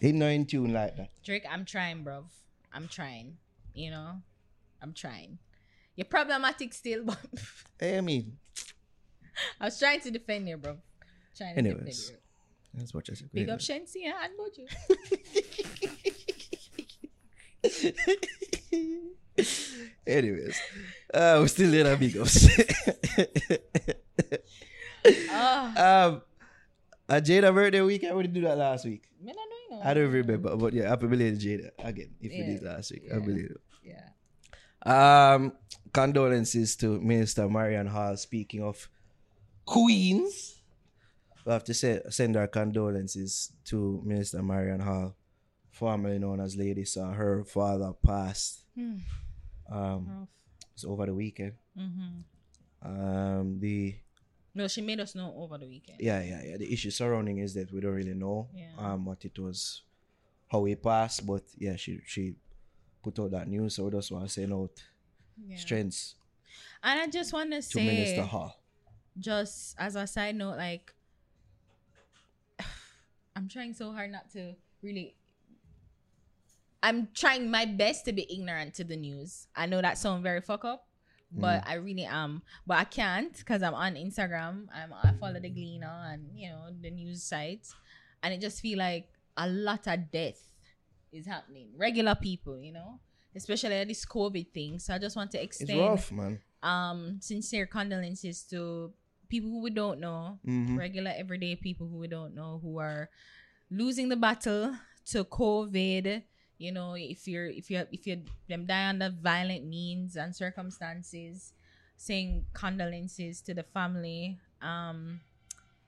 He not in tune like that. Drake, I'm trying, bro. I'm trying. You know, I'm trying. You're problematic still, but I mean, I was trying to defend you, bro. Trying to Anyways, defend you. that's what I said. Big up Shenseea and Bojo. Anyways, uh, we still in a big ups. Ah, um, a Jada birthday week, I already do that last week. I know you know. I don't remember, but yeah, happy belated Jada again. If we Yeah, did last week, I believe it. Yeah. Um, condolences to Minister Marion Hall. Speaking of queens, we have to say, send our condolences to Minister Marion Hall, formerly known as Lady Saw. Her father passed. Hmm. Um, it's over the weekend. Mm-hmm. Um, the No, she made us know over the weekend. yeah, yeah, yeah. The issue surrounding is that we don't really know Yeah. um what it was, how he passed, but yeah, she she put out that news, so just want to send out Yeah. strengths And I just want to to Minister say, just as a side note, like, I'm trying so hard not to really. I'm trying my best to be ignorant to the news. I know that sounds very fuck up, mm. but I really am. But I can't because I'm on Instagram. I'm I follow the Gleaner and you know the news sites, and it just feel like a lot of death is happening. Regular people, you know, especially this COVID thing. So I just want to extend It's rough, man. um sincere condolences to people who we don't know Mhm. regular everyday people who we don't know who are losing the battle to covid you know if you're if you're if you're them die under violent means and circumstances saying condolences to the family um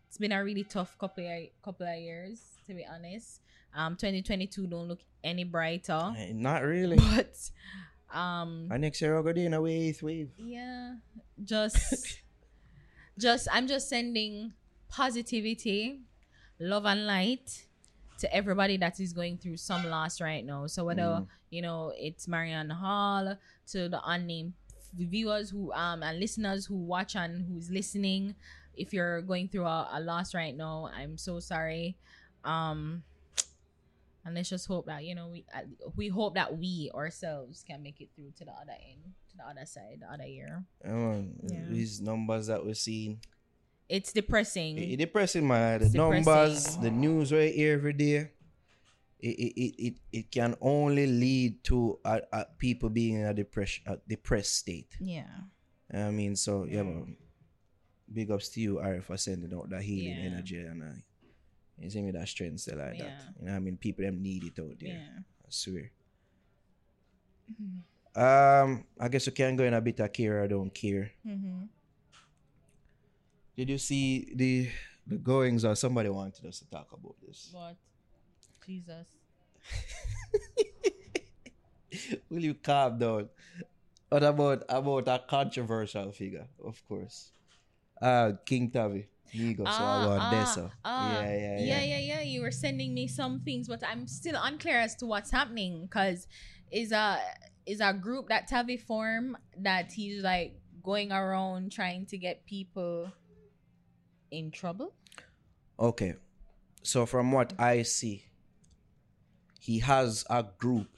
it's been a really tough couple of, couple of years to be honest um 2022 don't look any brighter Not really. but um And next year, I'll go in a eighth wave. yeah just just i'm just sending positivity love and light to everybody that is going through some loss right now so whether Mm. you know it's Marion Hall to the unnamed viewers who um and listeners who watch and who's listening if you're going through a, a loss right now i'm so sorry um and let's just hope that you know we uh, we hope that we ourselves can make it through to the other end to the other side the other year Um, Yeah. These numbers that we're seeing, it's depressing it, it depressing, man. The It's numbers, the news right here every day. It, it, it, it, it can only lead to uh, uh, people being in a depression, a depressed state. yeah I mean, so yeah, man. Big ups to you, Ari, for sending out that healing Yeah. energy and uh, you see me that strength still like that. You know, what I mean, people them need it out there. yeah I swear. Um, I guess we can go in a bit of care or don't care. mm-hmm. Did you see the the goings or somebody wanted us to talk about this? what jesus Will you calm down? What about about a controversial figure, of course. Uh Kyng Tavii. So Dessa. ah, yeah, yeah, yeah, yeah. yeah, yeah. You were sending me some things, but I'm still unclear as to what's happening. Cause is a is a group that Tavii form that he's like going around trying to get people in trouble. Okay. So from what I see, he has a group.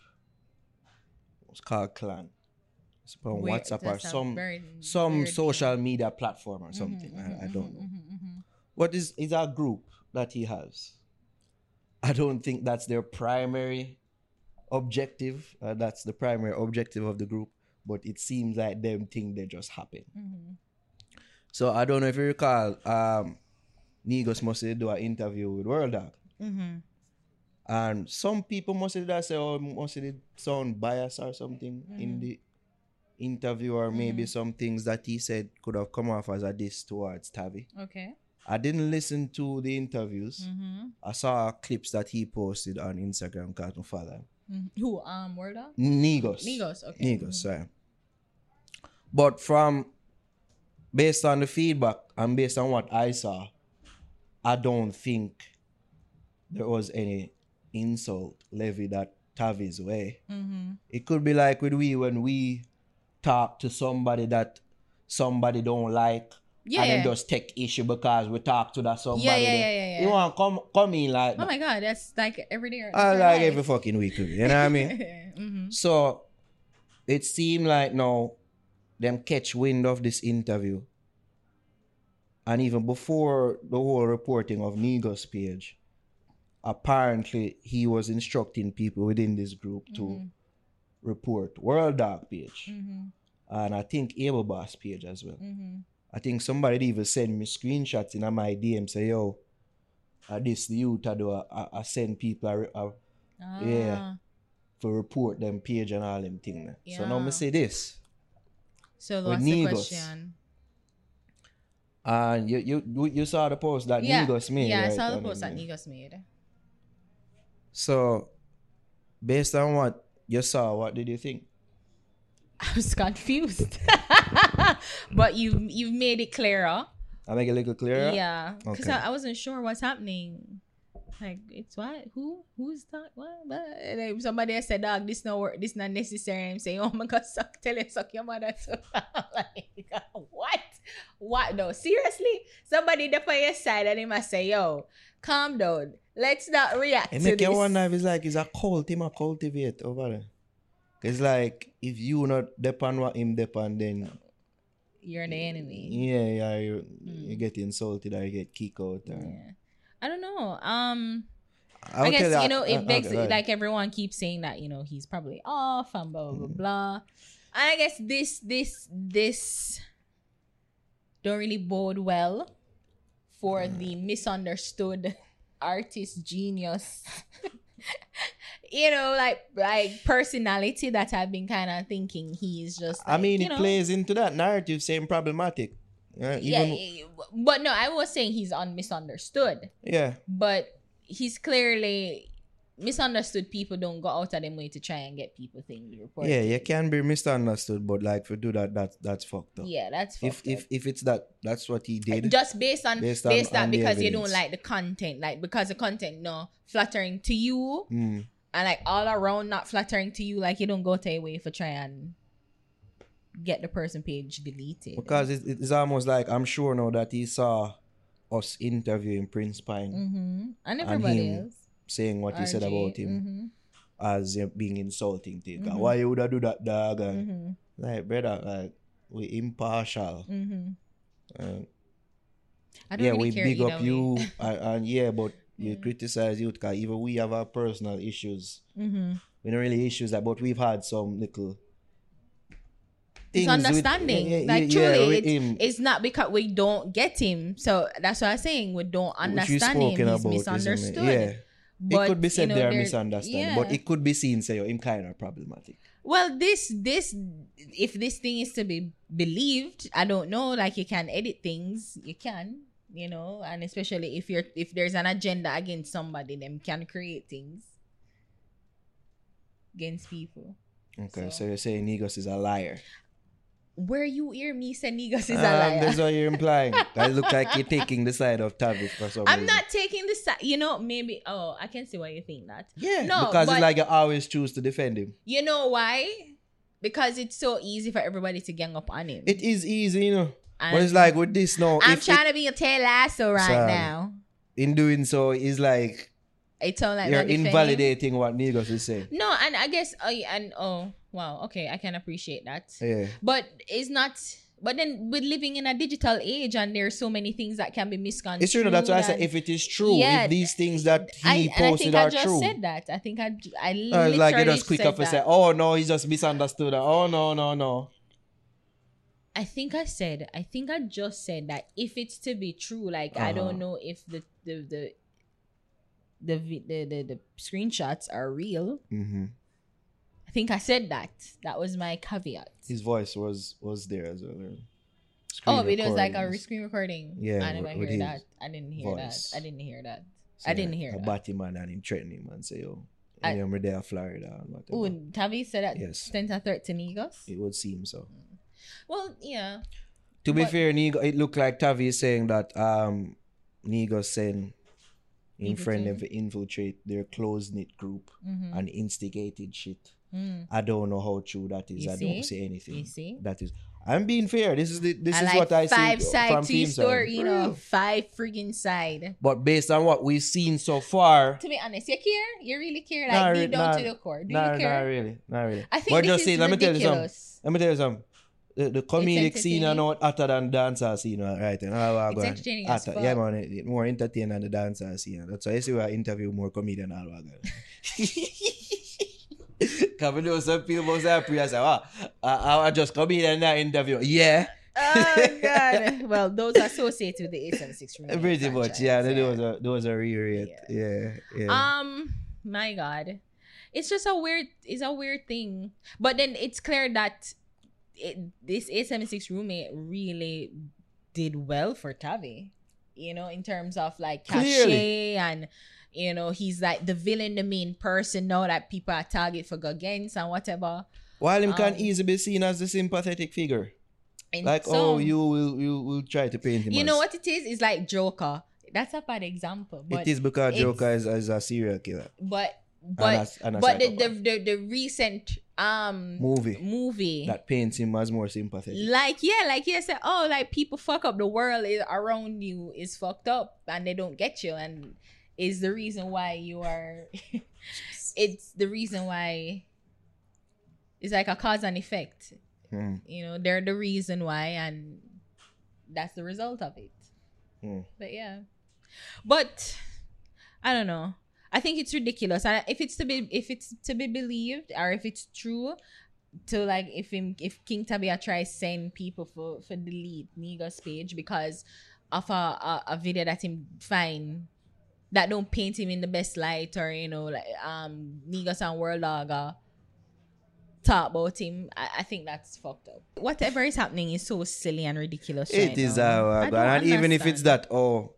It's called Clan. It's on Where- WhatsApp or some very some social media platform or thing. something. Mhm, I, I mhm, don't know. mhm, mhm. What is is a group that he has? I don't think that's their primary objective. Uh, that's the primary objective of the group. But it seems like them think they just happen. Mhm. So I don't know if you recall. Um, Negus must do an interview with World Dog. Mhm. And some people must have that say, oh, must have sound bias or something in Mhm. the interview, or maybe Mhm. some things that he said could have come off as a diss towards Tavii. Okay. I didn't listen to the interviews. Mm-hmm. I saw clips that he posted on Instagram my father. Who? Um, Worda? Negus. Negus. Okay. Negus, sorry. But from based on the feedback and based on what I saw, I don't think there was any insult levied at Tavii's way. Mm-hmm. It could be like with we when we talk to somebody that somebody don't like Yeah. and then yeah. just take issue because we talk to that somebody. yeah, yeah, yeah, yeah, yeah. You want come come in like Oh my god, that's like every day. I like every fucking week, you know what I mean? hmm So it seemed like now them catch wind of this interview. And even before the whole reporting of Negus' page, apparently he was instructing people within this group to Mhm. report World Dog page. hmm And I think Able Boss page as well. I think somebody even sent me screenshots in my DM say, yo, uh, this the youth I do, I, I send people a, Yeah. Ah. for report them page and all them thing. So now me Yeah. say this. So what's the question? And you you you, saw the post that yeah, Negus made. yeah, I saw the post that Negus made. So based on what you saw, what did you think? I was confused, but you you've made it clearer. I make it a little clearer. Yeah, because Okay. I, I wasn't sure what's happening. Like it's what? Who? Who's that? What? But And then somebody else said, "Dog, this no work. This not necessary." I'm saying, "Oh my God, suck! Tell him suck your mother." So like, what? What? No, seriously. Somebody there for your side, and they must say, "Yo, calm down. Let's not react It to make this." you wonder if it's like it's a cult him a cultivate over there. It's like if you not depend what him depend then You're the enemy. yeah, yeah you, Mm. you get insulted or you get kicked out. Or, Yeah. I don't know. Um. I'll I guess you know uh, it begs okay, like everyone keeps saying that you know he's probably off and blah blah blah Mhm. blah. And I guess this this this don't really bode well for Mm. the misunderstood artist genius. you know, like like personality that I've been kind of thinking he's just. I mean, it know, plays into that narrative, same problematic. Yeah, Yeah, even, but no, I was saying he's un misunderstood. yeah. but he's clearly misunderstood people don't go out of their way to try and get people things reported. Yeah, you can be misunderstood, but like for do that, that's that's fucked up. Yeah, that's if fucked if up. if it's that, that's what he did. just based on based based, on- on, on because you don't like the content, like because the content no flattering to you Mm. And like all around not flattering to you, like you don't go to your way for try and get the person page deleted. Because it, it's almost like I'm sure now that he saw us interviewing Prince Pine, mm-hmm. and everybody him else saying what he said about him mhm, as uh, being insulting to him. Mhm. Why you would do that, dog? And mhm, like, brother, like we impartial. mhm. Uh, I don't yeah, really we big up you, and, and yeah, but we Yeah. criticize you because even we have our personal issues. Mhm. We don't really issues that, but we've had some little It's things with- understanding. yeah, yeah, like yeah, truly, with it's, it's not because we don't get him. So that's what I'm saying. We don't understand him. He's about, isn't it? misunderstood. Yeah, But, it could be you said know, they are misunderstanding, but it could be seen say, yo, him kind of problematic. Well, this this if this thing is to be believed, I don't know. Like you can edit things, you can, you know, and especially if you're if there's an agenda against somebody, them can create things against people. Okay, so, So- you're saying Negus is a liar. Where you hear me say niggas is a Um, liar. That's what you're implying. I look like you're taking the side of Tavii's for some I'm reason. not taking the side. You know, maybe. Oh, I can see why you think that. Yeah, No, because but- it's like you always choose to defend him. You know why? Because it's so easy for everybody to gang up on him. It is easy, you know. But it's like with this now, I'm if it- trying to be a Ted Lasso right now. in doing so, it's like It sounds like you're invalidating what Negus is saying. No, and I guess uh, and oh wow, okay, I can appreciate that. Yeah. But it's not. But then we're living in a digital age, and there's so many things that can be misconstrued. It's true. That's why I said if it is true, Yeah, if these things that I, he I posted think I just true. said that. I think I I Uh, literally like just quick said up and say, "Oh no, he just misunderstood." That. Oh no, no, no. I think I said, I think I just said that if it's to be true, like I don't Uh-huh. know if the the the the the, the, the screenshots are real. hmm I think I said that. That was my caveat. His voice was was there as well. uh, oh, screen it was like a screen recording. Yeah, I didn't with hear that. I didn't hear voice. that. I didn't hear that. So, I didn't hear a that. Batman and him threatening him and say, "Yo, I- I'm there, Florida." And whatever. Oh, Tavii said that Yes. sent a threat to Negus. It would seem so. Well, yeah. To be But- fair, Nigo, it looked like Tavii is saying that um Nego saying in friend to- infiltrate their close knit group Mm-hmm. and instigated shit. Mm. I don't know how true that is. You I see? don't say anything. You see? That is I'm being fair. This is the, this I is like what I five see side from to team story, side. you know, five friggin' side. But based on what we've seen so far, To be honest, you care? You really care? Like Nah, deep re- down nah, to the core. Do nah, you not really, not really. I think But this just is see, let me tell you something. Let me tell you something. The, the comedic scene are not hotter than dancehall scene right and all It's going. entertaining as Hotter. Yeah man, it, more entertaining than the dancehall scene. That's why you see we interview more comedian all going. Cause we know some people must have pre say, wow, I, I just comedian in that interview. Yeah. oh god. Well, those are associated with the 876 remake Pretty much, franchise, yeah. Those are those are re Yeah. Yeah, yeah. Um, my God, it's just a weird. It's a weird thing. But then it's clear that it, this A seven six roommate really did well for Tavii. You know, in terms of like cachet Clearly. and. You know, he's like the villain, the main person now that people are target for go against and whatever. While him can um, easily be seen as the sympathetic figure. Like, some- oh, you will you will try to paint him you as. know what it is? It's like Joker. That's a bad example, but it is because Joker is, is a serial killer. but and but a, and a but the, the the the recent um movie movie that paints him as more sympathetic. like yeah like yeah said oh like people fuck up the world is around you is fucked up and they don't get you and is the reason why you are it's the reason why it's like a cause and effect Hmm. you know they're the reason why and that's the result of it Hmm. but yeah but i don't know i think it's ridiculous. And if it's to be if it's to be believed or if it's true to like if him if king tabia tries send people for for delete niga's page because of a, a a video that him find that don't paint him in the best light or you know like um Negus and World Dogger talk about him I, I think that's fucked up. Whatever is happening is so silly and ridiculous It right is now. how I I don't and even if it's that, oh,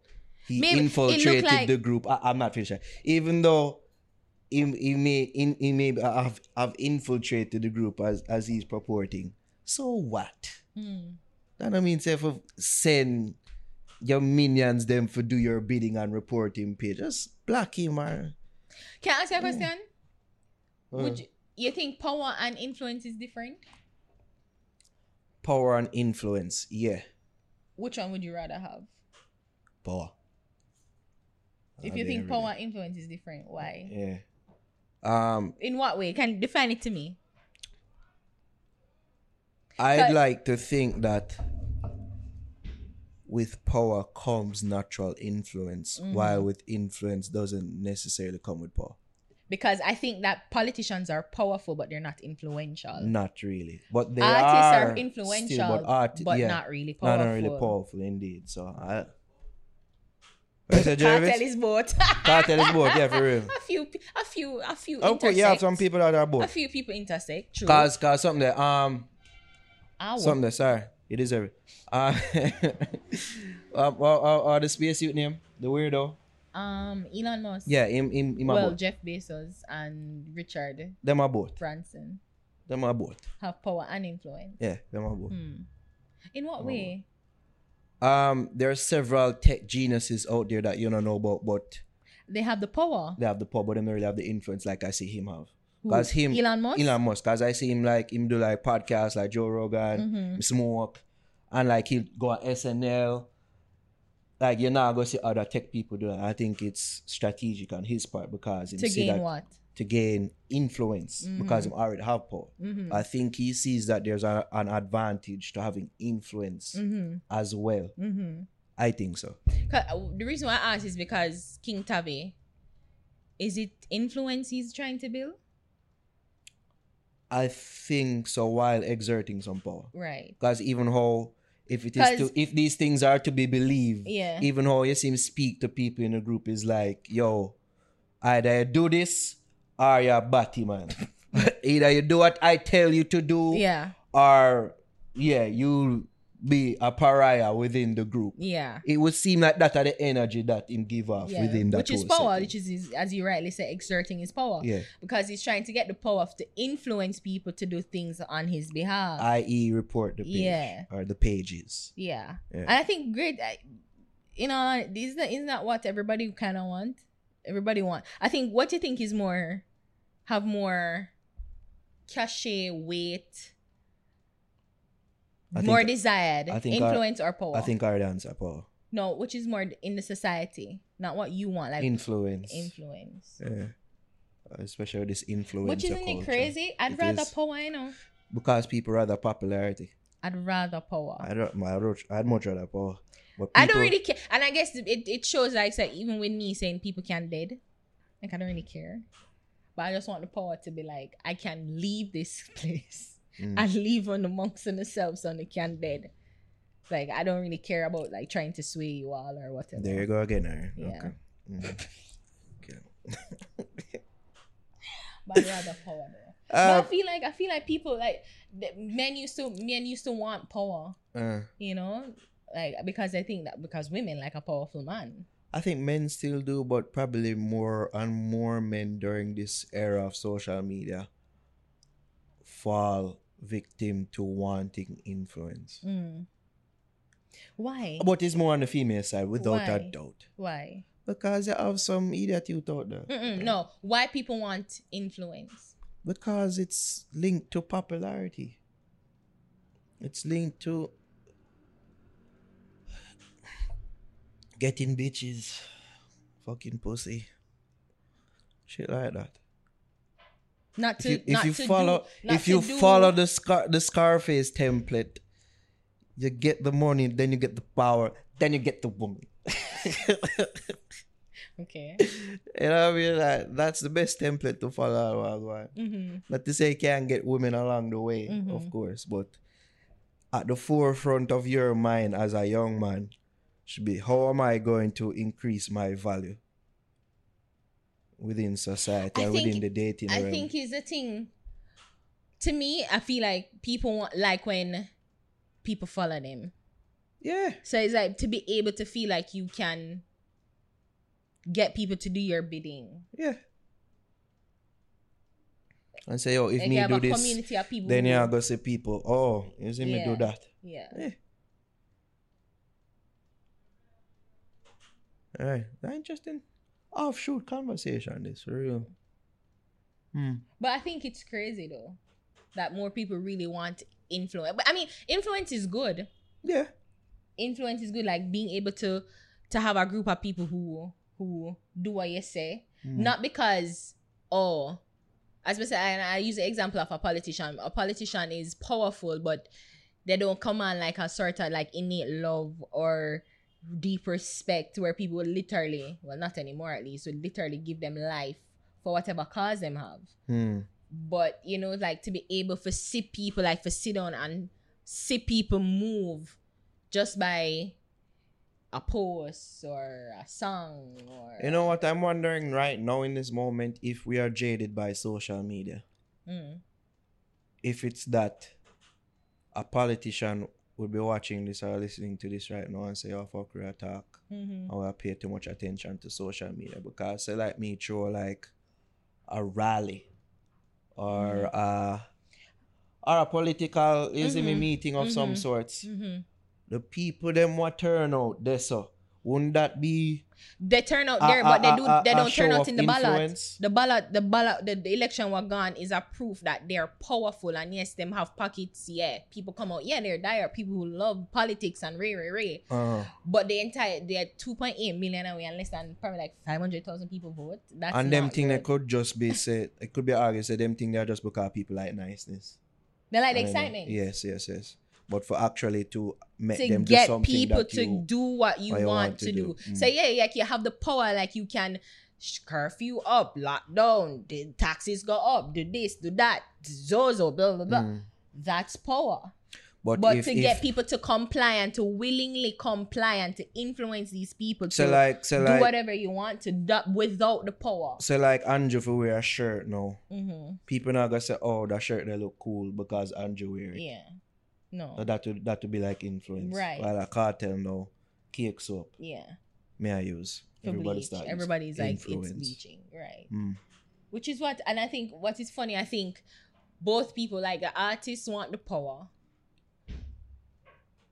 he Maybe infiltrated like- the group. I, I'm not finished. Even though he, he may in, he may have, have infiltrated the group as as he's purporting. So what? Hmm. That don't mean say for send your minions them for do your bidding and reporting page. Just block him man. can I ask you a question Uh, would you, you think power and influence is different power and influence. Yeah. which one would you rather have Power. If you think power and influence is different why Yeah. Um in what way can you define it to me I'd like to think that with power comes natural influence, Mm-hmm. while with influence doesn't necessarily come with power. because I think that politicians are powerful but they're not influential Not really, but they artists are, are, influential still, but, art, but yeah, not really powerful. not really powerful indeed. So I. So Cartel Jervis? is both. Cartel is both, yeah, for real. a few, a few, a few. Of course, you have some people that are A few people intersect. True. Cause, cause something that um, Our- something that sorry, you deserve it. Uh, um, or, or, or the spacesuit name, the weirdo. um, Elon Musk. Yeah, him, him, him Well, both. Jeff Bezos and Richard Them are both. Branson Them are both. have power and influence. Yeah, them are both. Hmm. In what way? Um, there are several tech geniuses out there that you don't know about, but They have the power. they have the power, but they don't really have the influence like I see him have. Who? Cause him, Elon Musk. Elon Musk, cause I see him like him do like podcasts like Joe Rogan, Mm-hmm. smoke, and like he'll go on SNL. Like you're not gonna see other tech people do that. I think it's strategic on his part because he to see gain that what? To gain influence because he already have power. Mm-hmm. I think he sees that there's a, an advantage to having influence Mm-hmm. as well. Mm-hmm. I think so. uh, The reason why I ask is because Kyng Tavii, is it influence he's trying to build? I think so while exerting some power. Right. Because even how if it is to if these things are to be believed, Yeah. even how you see him speak to people in a group is like, yo, either you do this or you're batty man. either you do what I tell you to do Yeah. or yeah, you be a pariah within the group. Yeah. It would seem like that are the energy that him give off Yeah. within that which is power, setting. which is, his, as you rightly say, exerting his power. Yeah. Because he's trying to get the power to influence people to do things on his behalf. i.e. report the page Yeah. or the pages. yeah. Yeah. And I think great. I- You know, isn't that, isn't that what everybody kind of want? Everybody want. I think what you think is more, have more cachet weight I more think, desired, I our- influence or power? I think our answer power. no, which is more in the society, not what you want, like Influence. influence. yeah. Especially with this influence. Which isn't culture. it crazy? I'd It rather is. power, you know. Because people rather popularity. I'd rather power. I don't. I. I'd much rather power. But I don't really care, and I guess it, it shows like say, even with me saying people can dead, like I don't really care, but I just want the power to be like I can leave this place Mm. and leave on the monks and themselves on the can dead. Like I don't really care about like trying to sway you all or whatever. There you go again. Yeah. Okay. Mm. okay. But I'd rather power though. but I Uh, feel like I feel like people like men used to men used to want power, uh, you know, like because I think that because women like a powerful man. I think men still do, but probably more and more men during this era of social media fall victim to wanting influence. Mm. Why? But it's more on the female side, without a doubt. Why? Because you have some idiot you thought there. Mm-mm, no, why people want influence? Because it's linked to popularity. It's linked to getting bitches, fucking pussy, shit like that. Not If to you, if you follow do, if you do- follow the scar the Scarface template, you get the money, then you get the power, then you get the woman. okay. You know what I mean? Like, that's the best template to follow. Wagwan. hmm Not to say you can't get women along the way, Mhm. of course, but at the forefront of your mind as a young man should be how am I going to increase my value within society I think- within the dating I realm? think is the thing. To me, I feel like people want like when people follow them. yeah. So it's like to be able to feel like you can get people to do your bidding. Yeah. And say, oh, if Like me you have do a this, community of people. then who- you go see people, oh, you see me do that. Yeah. Yeah. Right. That interesting offshoot conversation, this, for real. Hmm. But I think it's crazy though that more people really want influence. But I mean, influence is good. Yeah. Influence is good. Like being able to to have a group of people who who do what you say, Hmm. not because oh, as I said, and I use the example of a politician. A politician is powerful, but they don't come on like a sort of like innate love or deep respect where people will literally, well, not anymore at least, would literally give them life for whatever cause them have Hmm. but you know like to be able to see people like to sit down and see people move just by a post or a song or You know what I'm wondering right now in this moment if we are jaded by social media. Mm. If it's that a politician would be watching this or listening to this right now and say, Oh fuck we talk. Mhm. I will pay too much attention to social media because say like me throw like a rally or a or a political Mhm. meeting of some Mhm. sorts. Mhm. The people them what turn out there so wouldn't that be they turn out a- there but they do a- they don't turn out in the ballot the ballot the ballot the, the election was gone is a proof that they're powerful and yes them have pockets yeah people come out yeah they're dire people who love politics and ray ray ray Uh, But the entire they're 2.8 million away and less than probably like 500,000 people vote. That's and them thing good. that could just be said it could be argued say them thing they're just because people like niceness. They like the excitement. Yes, yes, yes. But for actually to make To them do get something people that to you, do what you you want, to do. Mm. So yeah, like you have the power, like you can curfew up, lockdown, the taxes go up, do this, do that, zozo, blah blah blah. Mm. That's power. But, But if, to if get people to comply and to willingly comply and to influence these people so to like so do like whatever you want to do, without the power. so like Andrew for wear a shirt now. hmm People not gonna say, Oh, that shirt they look cool because Andrew wear it. Yeah. No. So that would that would be like influence. Right. While a Kartel now, cake soap, yeah. may I use. for Everybody bleach. start Everybody's like influence. it's bleaching, right? Mm. Which is what, and I think what is funny. I think both people, like the artists, want the power,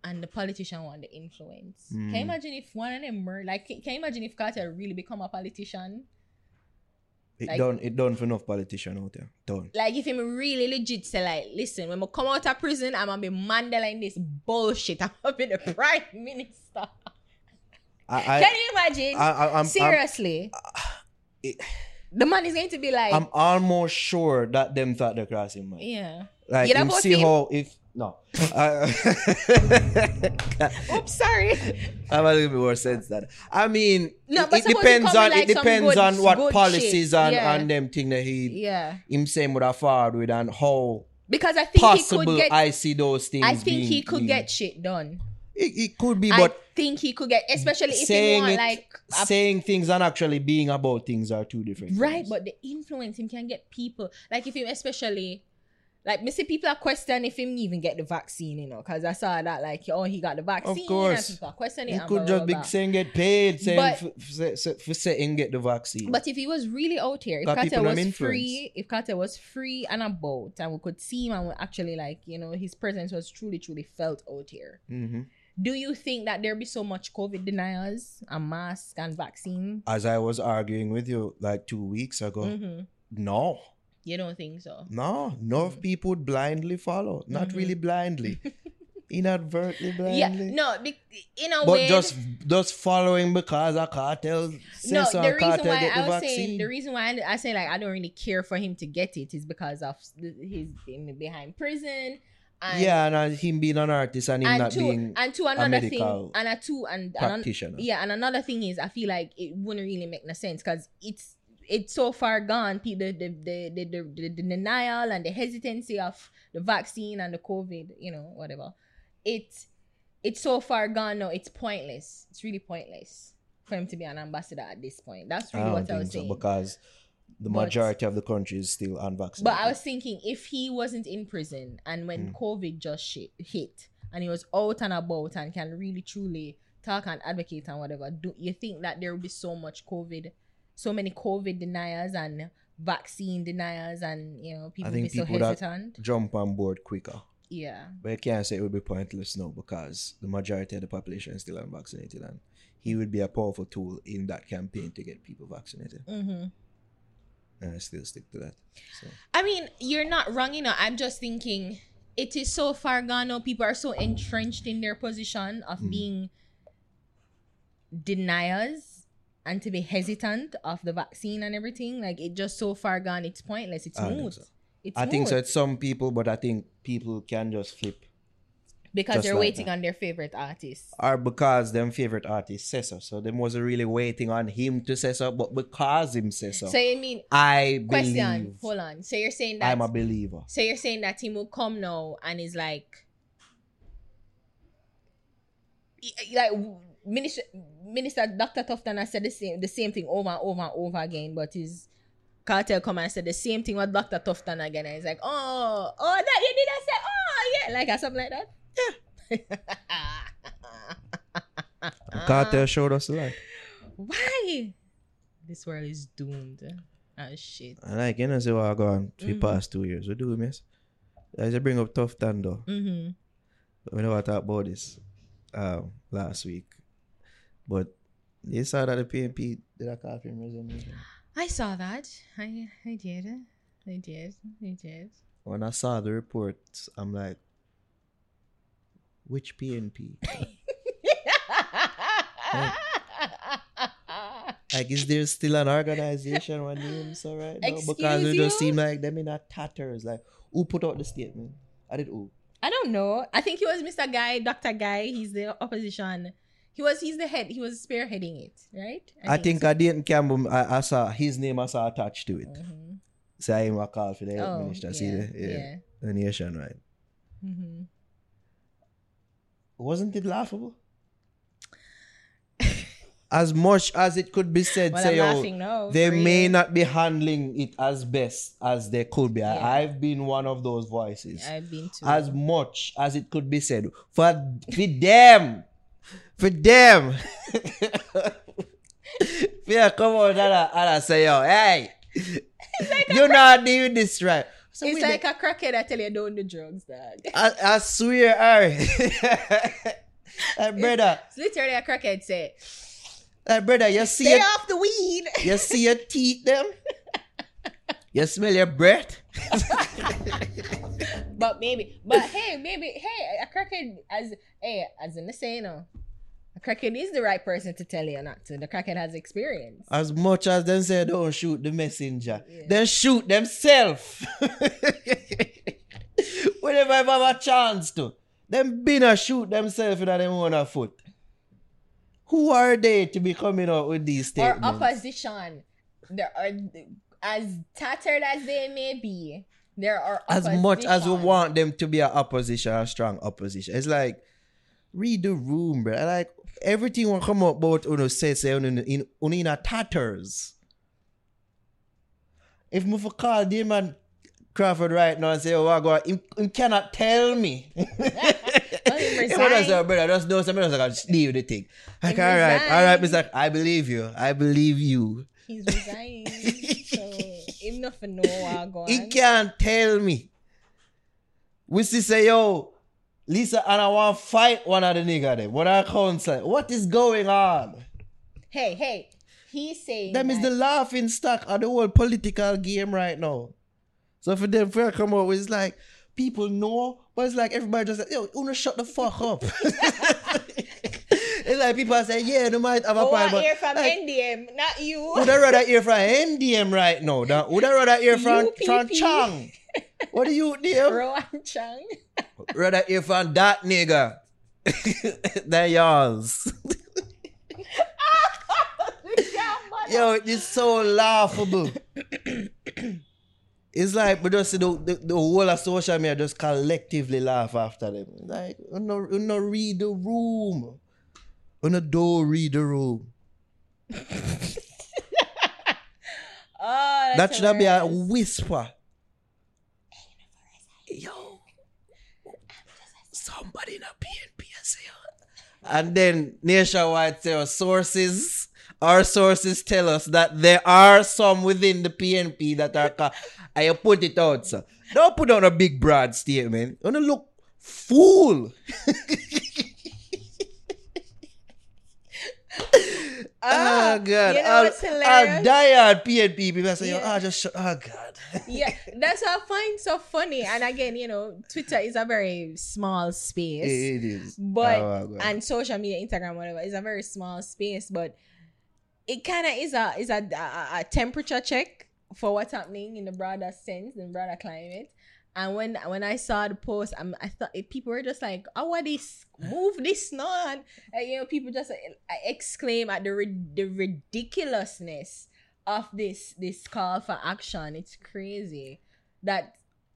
and the politician want the influence. Can you Mm. imagine if one of them were like? Can can you imagine if Kartel really become a politician? It Like- done it done for enough politician out there. Done. Like if him really legit say like, listen, when I come out of prison, I'm gonna be Mandela in this bullshit. I'm gonna be the prime minister. I, I, Can you imagine? I, I'm, I'm, Seriously. it- the man is going to be like, I'm almost sure that them thought they're crossing man. yeah. Like You him about see him? how if no. Uh, Oops, sorry. I'm a little bit more sense that. I mean, No, it, but it depends on like, it depends good- on what policies shit. and, Yeah. and them thing that he Yeah. him same would have forward with and how Because I think he possible could get I see those things. I think he could being- get shit done. It, it could be, but I think he could get, especially if he saying want it, like a saying things and actually being about things are two different. Right, things. but the influence him can get people like if you especially like me see people are questioning if him even get the vaccine, you know, because I saw that like oh he got the vaccine, Of course. and people are questioning he could just be saying get paid, saying for, saying get the vaccine. But if he was really out here, if Kartel was free, if Kartel was free and about, and we could see him and we actually like, you know, his presence was truly, truly felt out here. Mhm. Do you think that there be so much COVID deniers and mask and vaccine? As I was arguing with you like two weeks ago, hmm no, You don't think so? no, enough Mm. people would blindly follow. Not Mhm. really blindly, inadvertently blindly. Yeah, no, in a But way. just just following because a Kartel says no, the reason why I was vaccine. saying the reason why I, I say like I don't really care for him to get it is because of his being behind prison. And, yeah, and uh, him being an artist and him and not to being and to another thing, and a two and, and an- practitioner. yeah, and another thing is I feel like it wouldn't really make no sense because it's it's so far gone. The the, the the the the denial and the hesitancy of the vaccine and the COVID, you know, whatever. It's it's so far gone now. It's pointless. It's really pointless for him to be an ambassador at this point. That's really don't what I was so saying. because the But- majority of the country is still unvaccinated. But I was thinking if he wasn't in prison and when Mm. COVID just shit, hit and he was out and about and can really truly talk and advocate and whatever, do you think that there will be so much COVID, so many COVID deniers and vaccine deniers and you know people think be so people that- hesitant? jump on board quicker. Yeah. But I can't say it would be pointless now because the majority of the population is still unvaccinated and he would be a powerful tool in that campaign to get people vaccinated. hmm And I still stick to that. So I mean, you're not wrong, you know. I'm just thinking it is so far gone now. People are so entrenched in their position of Mhm. being deniers and to be hesitant of the vaccine and everything. Like it just so far gone, it's pointless. It's I think moot. so. It's I think so. It's some people, but I think people can just flip. because just they're like waiting that. on their favorite artist. Or because them favorite artist says so. So them wasn't really waiting on him to say so, but because him says so. So I mean, I question. believe Hold on. So you're saying that I'm a believer. So you're saying that he will come now and is like, like Minister Minister Doctor Tufton has said the same the same thing over and over and over again, but his Kartel come and said the same thing with Doctor Tufton again, and he's like, oh, oh, that you did I say, oh yeah, like or something like that. Yeah. Kartel showed us light. Why? This world is doomed. Oh shit. And like, you know, so I go on for the Mhm. past two years. We do, miss. I just bring up time though. Mm-hmm. We know I talked about this um, last week. But you saw that the PNP did a him resignation. I saw that. I I did. I did. I did. When I saw the reports, I'm like, which PNP? Like, is there still an organization with names so right now? because it just seem like them in a tatters. Like, who put out the statement? I did who? I don't know. I think he was Mr. Guy, Dr. Guy. He's the opposition. He was he's the head. He was spearheading it, right? I, think so. I didn't Campbell. I, I saw his name. I saw attached to it. Mhm. So I a call for the health Oh, minister. yeah, See the yeah, yeah. the nation right. Mhm. Wasn't it laughable? as much as it could be said, Well, say, oh, laughing now. they may real. not be handling it as best as they could be. I- Yeah. I've been one of those voices. I've been to. As much as it could be said, for for them, for them. yeah, come on, and I, and I say, yo, hey, you're not doing this right. So it's we like a crackhead that tell you don't do drugs, dog. I, I swear, Ari. like, brother, It's literally a crackhead say, like, brother, you see "Stay your, off the weed." you see your teeth them? You smell your breath? But maybe, but hey, maybe, hey, a crackhead, as hey, as in the say, you oh. know, a crackhead is the right person to tell you not to. The crackhead has experience. As much as them say don't shoot the messenger, Yeah. then shoot themselves. Whenever I have a chance to. Them been shoot themselves in them own foot. Who are they to be coming out with these statements? Or opposition. There are, as tattered as they may be, there are as much as we want them to be an opposition, a strong opposition, it's like read the room, bro. Like everything will come up about uno say say uno in uno in a tatters. If me for call Damion Crawford right now and say, "Oh, I go," him, him cannot tell me. him oh, He would just resign. say, brother, just know something else. I just leave the thing. Like, all right, all right. Mr. I believe you. I believe you. He's resigned. so him nothing know what going He can't tell me. We see say, yo, Lisa and I want to fight one of the nigga them. What I counsel. What is going on? Hey, hey. He's saying Them is that- the laughing stock of the whole political game right now. So for them to come out, it's like people know, but it's like everybody just like, yo, Uno shut the fuck up. it's like people say, yeah, they might have a Oh, point, I hear from like, NDM, not you. would I rather hear from NDM right now than would I rather hear from, from. Chang? What do you do? Rowan Chang. Rather hear from that nigga than yours. Yo, it's so laughable. it's like, but just the, the, the whole of social media just collectively laugh after them. Like, you know, you know read the room. You a door reader room. Oh, That should be a whisper. Yo, somebody in a PNP say, and then nationwide our sources, our sources tell us that there are some within the PNP that are. Ca- you put it out, sir. Don't put on a big broad statement. Wanna look fool. Ah, oh god, you know I'll, what's I'll hilarious? die at PNP. People say, Yeah. oh, just. Oh god. yeah, that's what I find so funny. And again, you know, Twitter is a very small space. It is. but Oh, and social media, Instagram, whatever, is a very small space. But it kind of is a is a, a, a temperature check for what's happening in the broader sense, in broader climate. And when when I saw the post, I'm, I thought eh, people were just like, "Oh, what this? Move this not?" Like, you know, people just uh, exclaim at the the ridiculousness of this this call for action. It's crazy that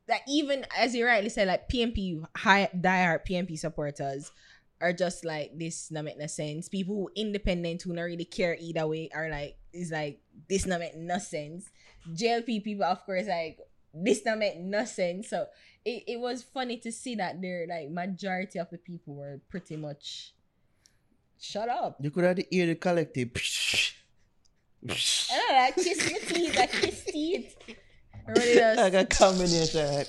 that even as you rightly said, like PNP high diehard PNP supporters are just like this not make no sense. People who independent who not really care either way are like is like this not make no sense. JLP people of course like this not make no sense. So it, it was funny to see that there like majority of the people were pretty much shut up. You could have hear the collective. I like kiss my teeth, like kiss teeth. Really does. like a combination.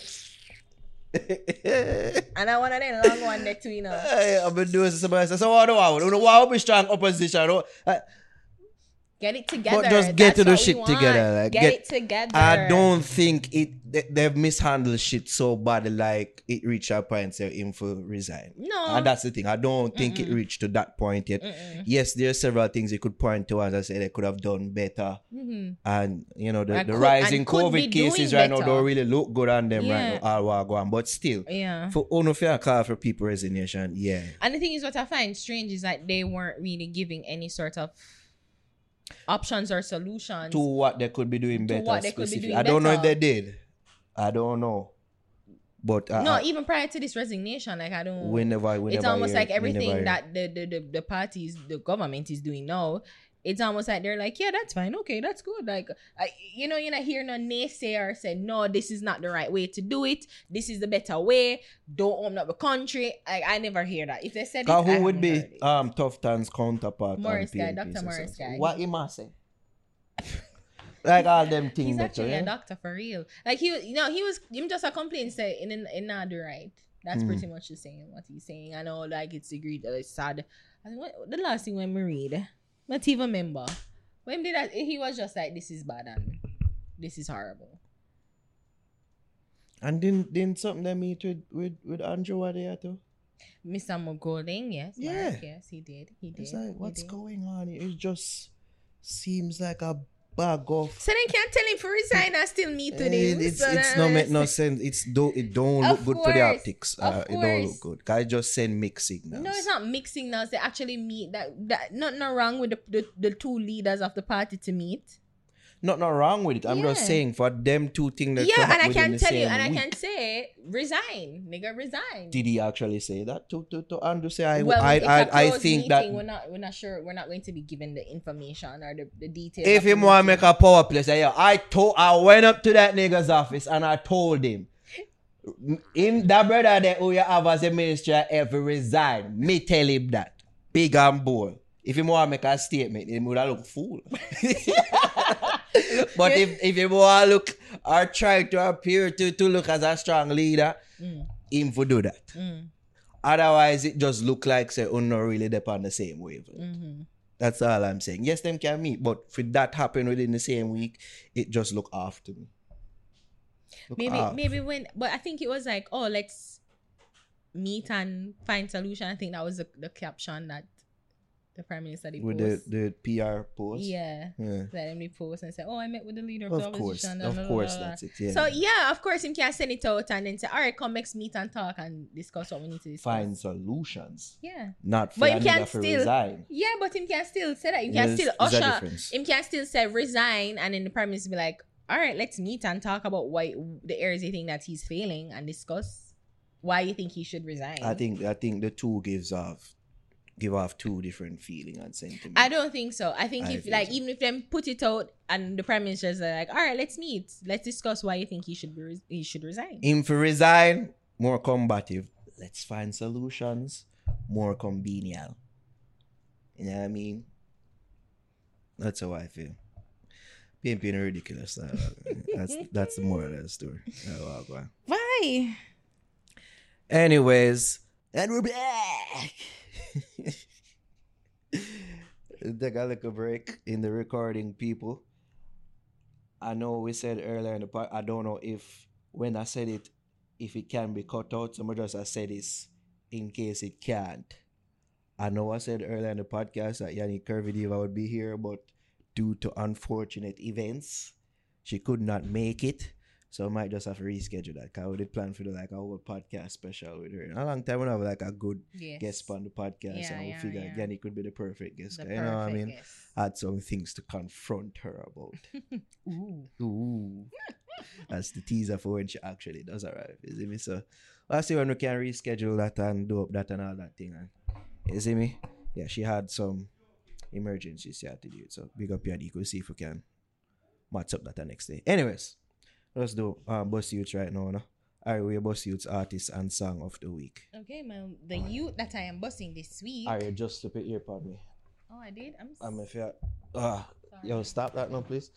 And I want to long one there too, you know. Hey, I've been doing says, so what do I want? You want to be strong opposition? no? Get it together. But just get That's to the shit want. together, like, get, get- it together. I don't think it they, they've mishandled shit so bad like it reached a point say him for resign. No. And that's the thing. I don't think it reached to that point yet. Mm-mm. Yes, there are several things you could point to as I said they could have done better. Mhm. And you know, the, the could- rising and could be COVID cases right now don't really look good on them Yeah. right now. All while going. But still, Yeah. for only fair call for people resignation, yeah. And the thing is, what I find strange is that they weren't really giving any sort of options or solutions. To what they could be doing better. what they could be doing I don't know if they did. I don't know. But uh, no, uh, even prior to this resignation, like I don't. we never, we it's almost like everything that the, the the the parties, the government is doing now. It's almost like they're like, yeah, that's fine, okay, that's good. Like, I, you know, you're not hearing a naysayer say, no, this is not the right way to do it. This is the better way. Don't open up the country. Like, I never hear that. If they said it, Cause I who would be um Tufton's counterpart? Morais Guy, Dr. Morais Guy. What he must say? like all them things. He's actually you- a doctor for real. Like he, was- you know, he was him just a complaint say in in, in not the right. That's Hmm. pretty much the same what he's saying. I know, like it's agreed that it's sad. I think what, the last thing when we read, not even remember when did that he was just like, this is bad and this is horrible. And didn't didn't something that meet with with with Andrew what there too? Mr. Golding, yes. Yeah. Mark, yes, he did. He did. It's like what's did. going on? It just seems like a bag of. So they can't tell him to resign and still meet with Eh, him. it's so it's that- no make no sense. It's do it don't look good for the course, optics. Uh, it don't look good. Guy just send mixed signals. No, it's not mixing now. They actually meet. That that nothing wrong with the, the the two leaders of the party to meet. Not not wrong with it. I'm just saying for them two things that yeah, and I can tell you, and I week. can say, resign, nigga, resign. Did he actually say that to to to Andrew? Say I well, I I, I think meeting. that we're not we're not sure we're not going to be given the information or the, the details. if him want to make a power play, say yeah, I told I went up to that nigga's office and I told him. Him that brother that who you have as a minister ever resign. Me tell him that. Big and bold. If him want to make a statement, he would have look fool. but if if he want to look or try to appear to, to look as a strong leader, Mm, him for do that. mm, Otherwise, it just look like say, oh, not really dep on the same wavelength. mhm. That's all I'm saying. Yes, them can meet, but for that happen within the same week, it just look off to me. Look Maybe off. maybe when, but I think it was like, oh, let's meet and find solution. I think that was the, the caption that the prime minister did with the, post. the PR post. yeah. Yeah. That him post and say, "Oh, I met with the leader of, Of the course, opposition." of blah, course, blah, blah. that's it. Yeah. So yeah, of course, him can send it out and then say, "All right, come, let's meet and talk and discuss what we need to discuss." find solutions, Yeah, not for But him can still- resign. yeah, but him can still say that. Him can still usher. Him can still say resign, and then the prime minister be like, "All right, let's meet and talk about why the areas you think that he's failing and discuss why you think he should resign." I think I think the two gives off give off two different feeling and sentiment. I don't think so. I think I if think like so. even if them put it out and the prime ministers are like, all right, let's meet, let's discuss why you think he should be res- he should resign. him for resign, more combative. Let's find solutions, more convenient. You know what I mean? That's how I feel. Pimping ridiculous. uh, that's that's the moral of the story. Wow. Why? Anyways, and we're back. Take a little break in the recording, people. I know we said earlier in the part. I don't know if when I said it, if it can be cut out. So I just I said this in case it can't. I know I said earlier in the podcast that Yanique Curvy Diva would be here, but due to unfortunate events, she could not make it. So I might just have to reschedule that. Cause we did plan for the, like a whole podcast special with her. A long time we have like a good Yes. guest on the podcast, Yeah, and we yeah, figure yeah. it could be the perfect guest. The guy, you know what I perfect mean? guest. Had some things to confront her about. Ooh. Ooh. That's the teaser for when she actually does arrive. You see me? So I'll see when we can reschedule that and do up that and all that thing. And you see me? Yeah, she had some emergencies she had to do. So big up your We'll see if we can match up that the next day. Anyways, let's do um Buss Di Utes right now. No? Alright, we're Buss Di Utes artist and song of the week. Okay, man. The youth that I am bossing this week. Alright, just to put earpod me. Oh, I did. I'm. Um, if you ah, sorry. yo, stop that now, please.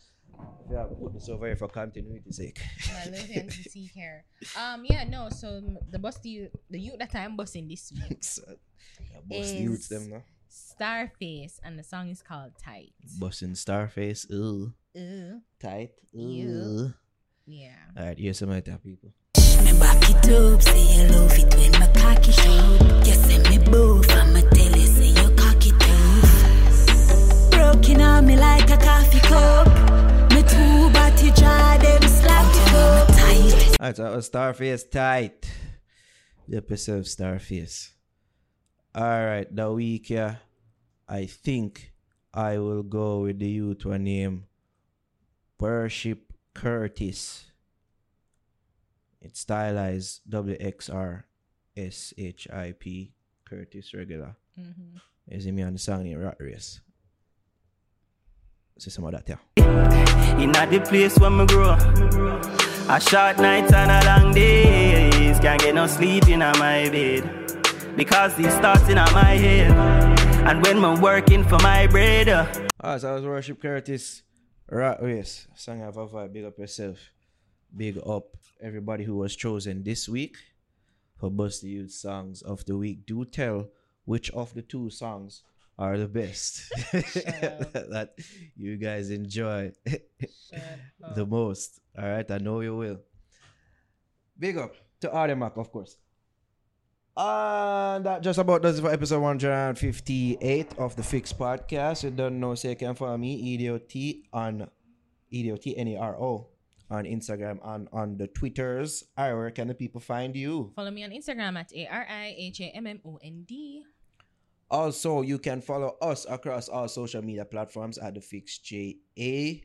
If you put this over here for continuity sake. My little NCT here. Um, yeah, no. So m- the boss, the the youth that I'm bossing this week, so, yeah, boss Is- youths them now. Starface, and the song is called Tight. Busting Starface, ooh, Ooh, tight, ooh. Yeah. Yeah. All right, here's some of that, people. Me back it up, say you love it when my cocky show. You say me boof, I'ma tell you say you cocky too. Broken on me like a coffee cup. Me two body jar them slap it up. Tight. All right, so that was Starface tight. The episode of Starface. All right, the week here, I think I will go with the youth one name Wxrship Curtis. It's stylized W X R S H I P Curtis regular. Mm-hmm. You see me on the song in Rat Race. See some of that, yeah. In the place where me grow. A short nights and a long days. Can't get no sleep in my bed. Because these thoughts in a my head. And when me working for my bread. uh, Ah, so I was Wxrship Curtis Rat Race. Oh Song of a vibe. Big up yourself. Big up everybody who was chosen this week for Buss Di Utes Songs of the Week. Do tell which of the two songs are the best that you guys enjoy the most. All right, I know you will. Big up to Ardemak, of course. And that just about does it for episode 158 of the Fix Podcast. You don't know, say you can follow me, EDOT on EDOT N-E-R-O on Instagram and on the Twitters. Alright, where can the people find you? Follow me on Instagram at A R I H A M M O N D. Also, you can follow us across all social media platforms at the Fix JA,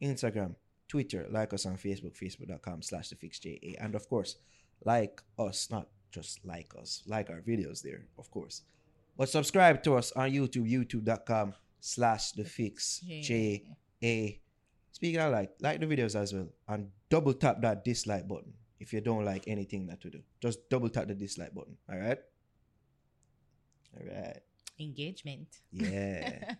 Instagram, Twitter, like us on Facebook, facebook.com slash the Fix JA. And of course, like us, not just like us, like our videos there, of course. But subscribe to us on YouTube, youtube.com slash the Fix JA. Speaking of like, like the videos as well. And double tap that dislike button if you don't like anything that we do. Just double tap the dislike button. All right? All right. Engagement. Yeah.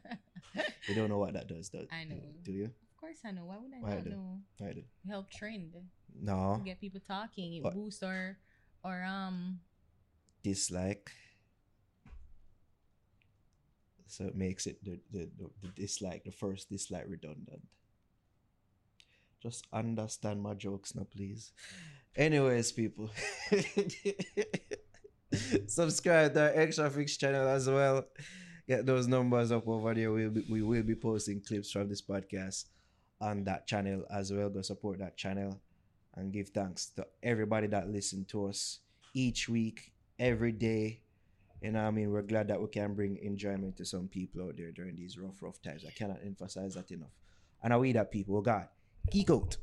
you don't know what that does, does I know. Do you? Of course I know. Why would I Why not do? know? I do. Help trend. No. Get people talking. It What? boosts or or um Dislike. So it makes it the, the, the, dislike, the first dislike redundant. Just understand my jokes now, please. Anyways, people. Subscribe to our Extra Fix channel as well. Get those numbers up over there. We'll be, we will be posting clips from this podcast on that channel as well. Go support that channel and give thanks to everybody that listened to us each week, every day. You know I mean? We're glad that we can bring enjoyment to some people out there during these rough, rough times. I cannot emphasize that enough. And I we that people, oh God, geek out.